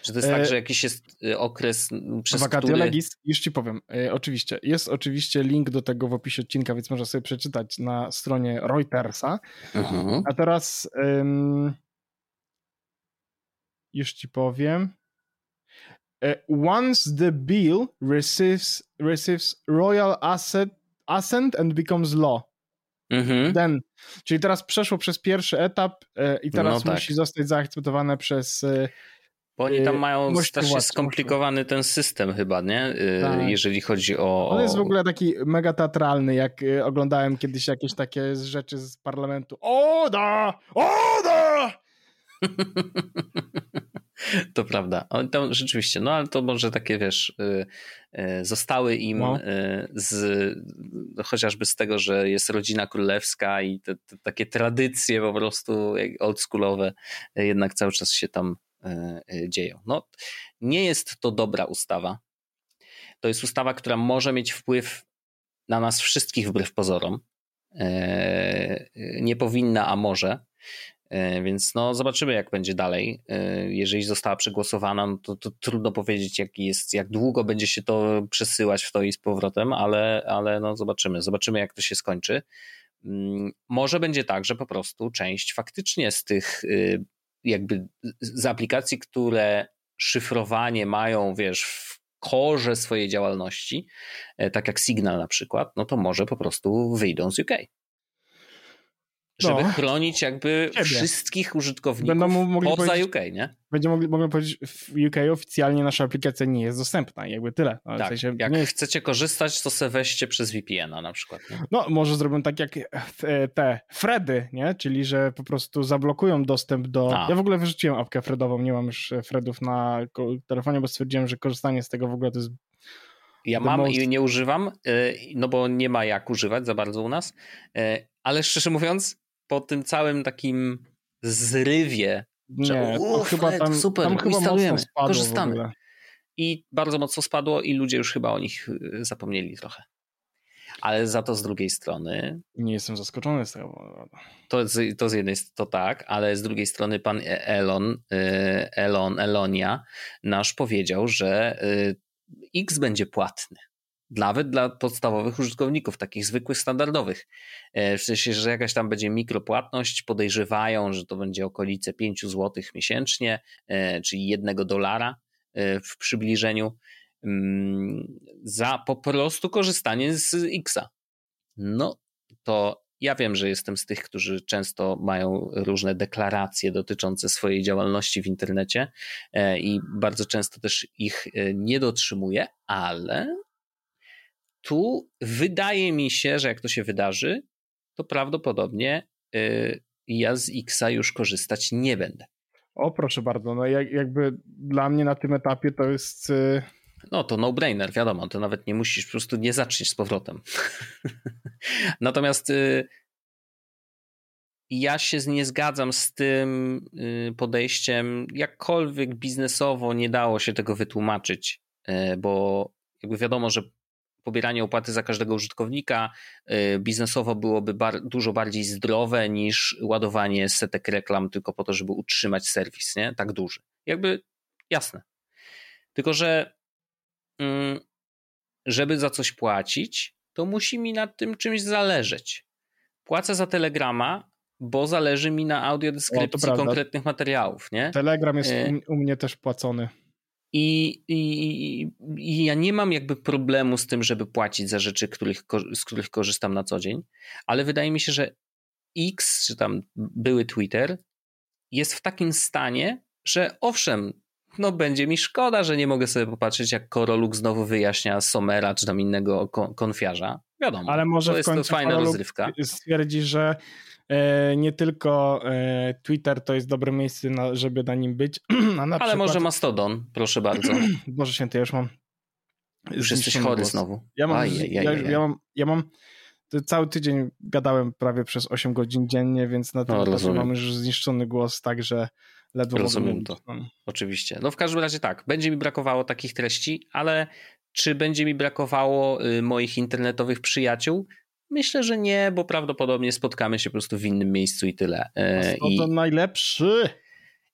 S2: Czy to jest tak, e, że jakiś jest y, okres, przez Vacatio który...
S1: legis, już ci powiem, e, oczywiście. Jest oczywiście link do tego w opisie odcinka, więc można sobie przeczytać na stronie Reutersa. Mhm. A teraz um, już ci powiem. E, once the bill receives, receives royal asset, assent and becomes law. Mhm. Czyli teraz przeszło przez pierwszy etap e, i teraz no tak. musi zostać zaakceptowane przez e,
S2: Bo oni tam mają strasznie skomplikowany ten system chyba, nie? Tak. Jeżeli chodzi o...
S1: On jest w ogóle taki mega teatralny, jak oglądałem kiedyś jakieś takie rzeczy z parlamentu. Oda! Oda! <laughs> <laughs>
S2: To prawda. Tam rzeczywiście, no ale to może takie, wiesz, y, y, zostały im no. Y, z, chociażby z tego, że jest rodzina królewska i te, te takie tradycje po prostu oldschoolowe jednak cały czas się tam dzieją. No, nie jest to dobra ustawa. To jest ustawa, która może mieć wpływ na nas wszystkich wbrew pozorom. Nie powinna, a może. E, więc no zobaczymy, jak będzie dalej. E, jeżeli została przegłosowana, no to, to, trudno powiedzieć, jak jest, jak długo będzie się to przesyłać w to i z powrotem, ale, ale no zobaczymy. Zobaczymy, jak to się skończy. Mm, może będzie tak, że po prostu część faktycznie z tych y, jakby z aplikacji, które szyfrowanie mają, wiesz, w korze swojej działalności, e, tak jak Signal na przykład, no to może po prostu wyjdą z UK żeby no. chronić jakby Ciebie. wszystkich użytkowników Będą mogli poza UK, nie?
S1: Będziemy mogli, mogli powiedzieć, w UK oficjalnie nasza aplikacja nie jest dostępna jakby tyle.
S2: No, tak, w sensie jak jest... chcecie korzystać, to se weźcie przez VPN-a na przykład. Nie?
S1: No, może zrobią tak jak e, te Fredy, nie? Czyli, że po prostu zablokują dostęp do... A. Ja w ogóle wyrzuciłem apkę Fredową, nie mam już e, Fredów na telefonie, bo stwierdziłem, że korzystanie z tego w ogóle to jest
S2: ja mam most... i nie używam, e, no bo nie ma jak używać za bardzo u nas, ale szczerze mówiąc, po tym całym takim zrywie, nie, że to chyba tam, super, tam chyba instalujemy, korzystamy. I bardzo mocno spadło i ludzie już chyba o nich y, zapomnieli trochę. Ale za to z drugiej strony.
S1: Nie jestem zaskoczony z tego.
S2: To, to z jednej strony to tak, ale z drugiej strony pan e- Elon, y, Elon, Elonia nasz powiedział, że y, X będzie płatny nawet dla podstawowych użytkowników, takich zwykłych, standardowych. E, w sensie, że jakaś tam będzie mikropłatność, podejrzewają, że to będzie okolice 5 zł miesięcznie, e, czyli jednego dolara e, w przybliżeniu mm, za po prostu korzystanie z Xa. No to ja wiem, że jestem z tych, którzy często mają różne deklaracje dotyczące swojej działalności w internecie i bardzo często też ich nie dotrzymuję, ale tu wydaje mi się, że jak to się wydarzy, to prawdopodobnie y, ja z Xa już korzystać nie będę.
S1: O, proszę bardzo. No jak, jakby dla mnie na tym etapie to jest. Y,
S2: no to no-brainer, wiadomo, to nawet nie musisz, po prostu nie zaczniesz z powrotem. <laughs> Natomiast y, ja się nie zgadzam z tym podejściem, jakkolwiek biznesowo nie dało się tego wytłumaczyć, bo jakby wiadomo, że pobieranie opłaty za każdego użytkownika y, biznesowo byłoby bar dużo bardziej zdrowe niż ładowanie setek reklam tylko po to, żeby utrzymać serwis, nie? Tak duży. Jakby jasne. Tylko, że mm, żeby za coś płacić, to musi mi nad tym czymś zależeć. Płacę za Telegrama, bo zależy mi na audiodeskrypcji konkretnych materiałów, nie?
S1: Telegram jest y u mnie też płacony.
S2: I, i, I, ja nie mam jakby problemu z tym, żeby płacić za rzeczy, których, z których korzystam na co dzień, ale wydaje mi się, że X, czy tam były Twitter, jest w takim stanie, że owszem, no będzie mi szkoda, że nie mogę sobie popatrzeć, jak Koroluk znowu wyjaśnia Somera, czy tam innego konfiarza. Wiadomo, ale może to jest to fajna Koroluk rozrywka.
S1: stwierdzi, że nie tylko e, Twitter to jest dobre miejsce, na, żeby na nim być. <clears throat>
S2: Ale przykład... może Mastodon, proszę bardzo. <clears throat>
S1: Boże święty, ja już mam.
S2: Już jesteś chory głos. znowu.
S1: Ja mam, ja, ja, mam, ja mam cały tydzień gadałem prawie przez 8 godzin dziennie, więc na tym no, mam już zniszczony głos, tak że ledwo
S2: Rozumiem to. Oczywiście. No w każdym razie tak, będzie mi brakowało takich treści, ale czy będzie mi brakowało y, moich internetowych przyjaciół? Myślę, że nie, bo prawdopodobnie spotkamy się po prostu w innym miejscu i tyle.
S1: E, Mastodon I, najlepszy.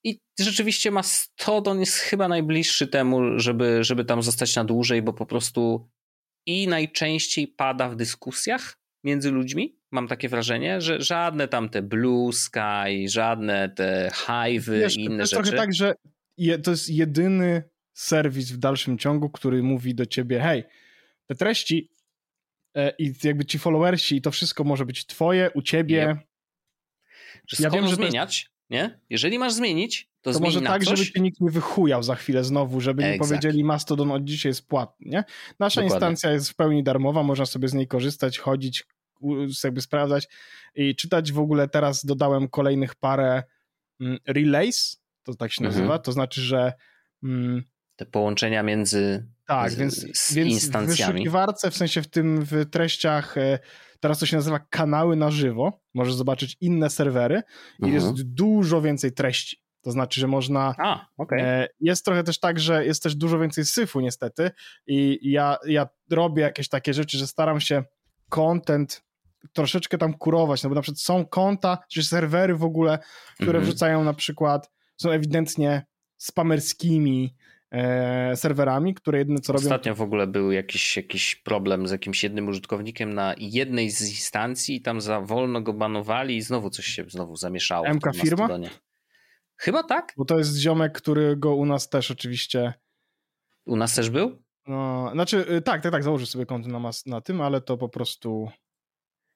S2: I rzeczywiście Mastodon jest chyba najbliższy temu, żeby, żeby tam zostać na dłużej, bo po prostu i najczęściej pada w dyskusjach między ludźmi. Mam takie wrażenie, że żadne tam te Blue Sky, żadne te Hive'y i inne
S1: to jest
S2: rzeczy.
S1: trochę tak, że je, to jest jedyny serwis w dalszym ciągu, który mówi do ciebie, hej, te treści E, i jakby ci followersi i to wszystko może być twoje, u ciebie.
S2: Yep. ja wiem, że zmieniać, nie? Jeżeli masz zmienić, to,
S1: to może tak,
S2: coś.
S1: żeby cię nikt nie wychujał za chwilę znowu, żeby nie exact. powiedzieli Mastodon od dzisiaj jest płatny, nie? Nasza Dokładnie. instancja jest w pełni darmowa, można sobie z niej korzystać, chodzić, jakby sprawdzać i czytać. W ogóle teraz dodałem kolejnych parę mm, relays, to tak się nazywa, mhm. to znaczy, że mm,
S2: te połączenia między
S1: tak, z, więc, z więc instancjami. w wyszukiwarce, w sensie w tym w treściach, e, teraz to się nazywa kanały na żywo, możesz zobaczyć inne serwery i mhm. jest dużo więcej treści. To znaczy, że można.
S2: A, okay. E,
S1: jest trochę też tak, że jest też dużo więcej syfu, niestety. I ja, ja robię jakieś takie rzeczy, że staram się content troszeczkę tam kurować, no bo na przykład są konta, czy serwery w ogóle, które mhm. wrzucają na przykład, są ewidentnie spamerskimi serwerami, które jedyne co robią...
S2: Ostatnio w ogóle był jakiś, jakiś problem z jakimś jednym użytkownikiem na jednej z instancji i tam za wolno go banowali i znowu coś się znowu zamieszało.
S1: MK firma?
S2: Chyba tak.
S1: Bo to jest ziomek, który go u nas też oczywiście...
S2: U nas też był?
S1: No, znaczy, y, tak, tak, tak, założę sobie konto na, mas, na tym, ale to po prostu...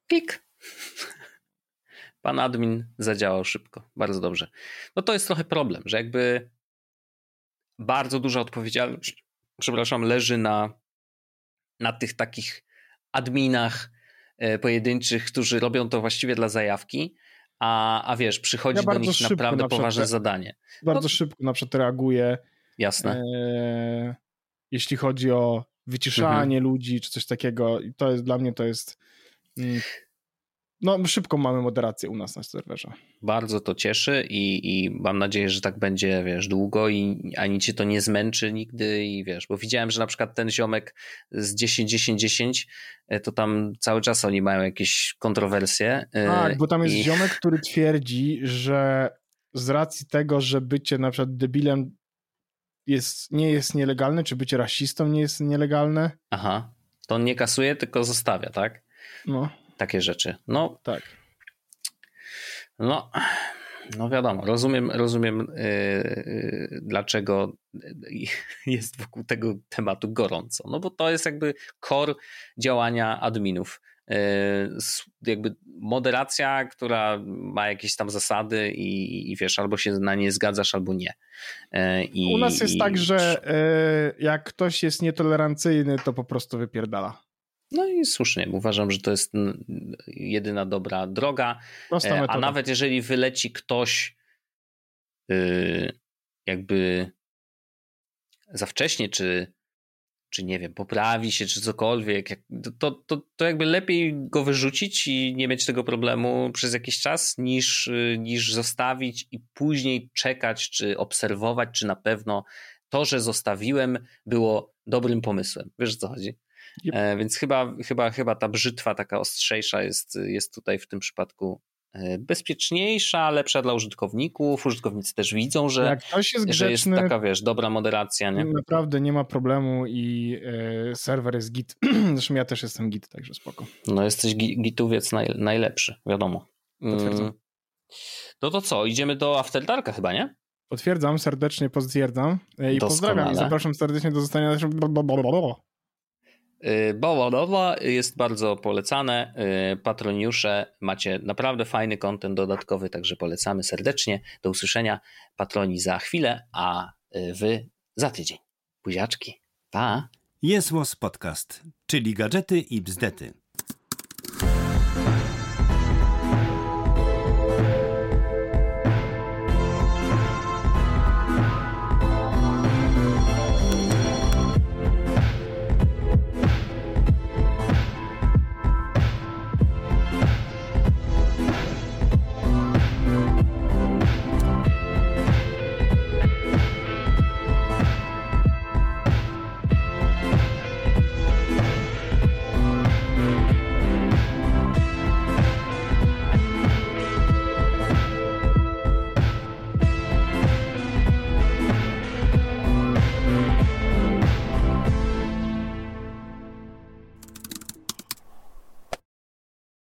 S2: Klik. <laughs> Pan admin zadziałał szybko, bardzo dobrze. No to jest trochę problem, że jakby bardzo duża odpowiedzialność, przepraszam, leży na, na tych takich adminach e, pojedynczych, którzy robią to właściwie dla zajawki, a, a wiesz, przychodzi ja do nich naprawdę na poważne zadanie.
S1: Bardzo no, szybko na przykład reaguje.
S2: Jasne.
S1: E, jeśli chodzi o wyciszanie mhm. ludzi, czy coś takiego. To jest dla mnie to jest. Mm, no, szybko mamy moderację u nas na serwerze.
S2: Bardzo to cieszy i, i mam nadzieję, że tak będzie, wiesz, długo i ani cię to nie zmęczy nigdy i wiesz, bo widziałem, że na przykład ten ziomek z 10, 10, 10, to tam cały czas oni mają jakieś kontrowersje.
S1: E, tak, bo tam jest i... ziomek, który twierdzi, że z racji tego, że bycie na przykład debilem jest, nie jest nielegalne, czy bycie rasistą nie jest nielegalne.
S2: Aha, to on nie kasuje, tylko zostawia, tak?
S1: No
S2: takie rzeczy. No,
S1: tak.
S2: No, no wiadomo, rozumiem, rozumiem yy, dlaczego <laughs> jest wokół tego tematu gorąco. No bo to jest jakby core działania adminów. Yy, jakby moderacja, która ma jakieś tam zasady i, i, wiesz, albo się na nie zgadzasz, albo nie.
S1: Yy, I, U nas jest i... tak, że yy, jak ktoś jest nietolerancyjny, to po prostu wypierdala.
S2: No i słusznie, uważam, że to jest jedyna dobra droga. E, a nawet jeżeli wyleci ktoś y, jakby za wcześnie, czy, czy nie wiem, poprawi się, czy cokolwiek, to, to, to jakby lepiej go wyrzucić i nie mieć tego problemu przez jakiś czas, niż, y, niż zostawić i później czekać, czy obserwować, czy na pewno to, że zostawiłem, było dobrym pomysłem. Wiesz o co chodzi? Yep. E, więc chyba, chyba, chyba ta brzytwa taka ostrzejsza jest, jest tutaj w tym przypadku e, bezpieczniejsza, lepsza dla użytkowników. Użytkownicy też widzą, że, Jak ktoś jest, że grzeczny, jest taka, wiesz, dobra moderacja. Nie?
S1: Naprawdę nie ma problemu i e, serwer jest git. <clears throat> Zresztą ja też jestem git, także spoko.
S2: No jesteś gituwiec naj, najlepszy, wiadomo.
S1: Potwierdzam. Mm.
S2: No to co, idziemy do After Darka chyba, nie?
S1: Potwierdzam, serdecznie potwierdzam i Doskonale. pozdrawiam i zapraszam serdecznie do zostania
S2: Y, Baładowa jest bardzo polecane. Y, patroniusze macie naprawdę fajny kontent dodatkowy, także polecamy serdecznie. Do usłyszenia patroni za chwilę, a y, wy za tydzień. Buziaczki. Pa!
S3: Jest Podcast, czyli gadżety i bzdety.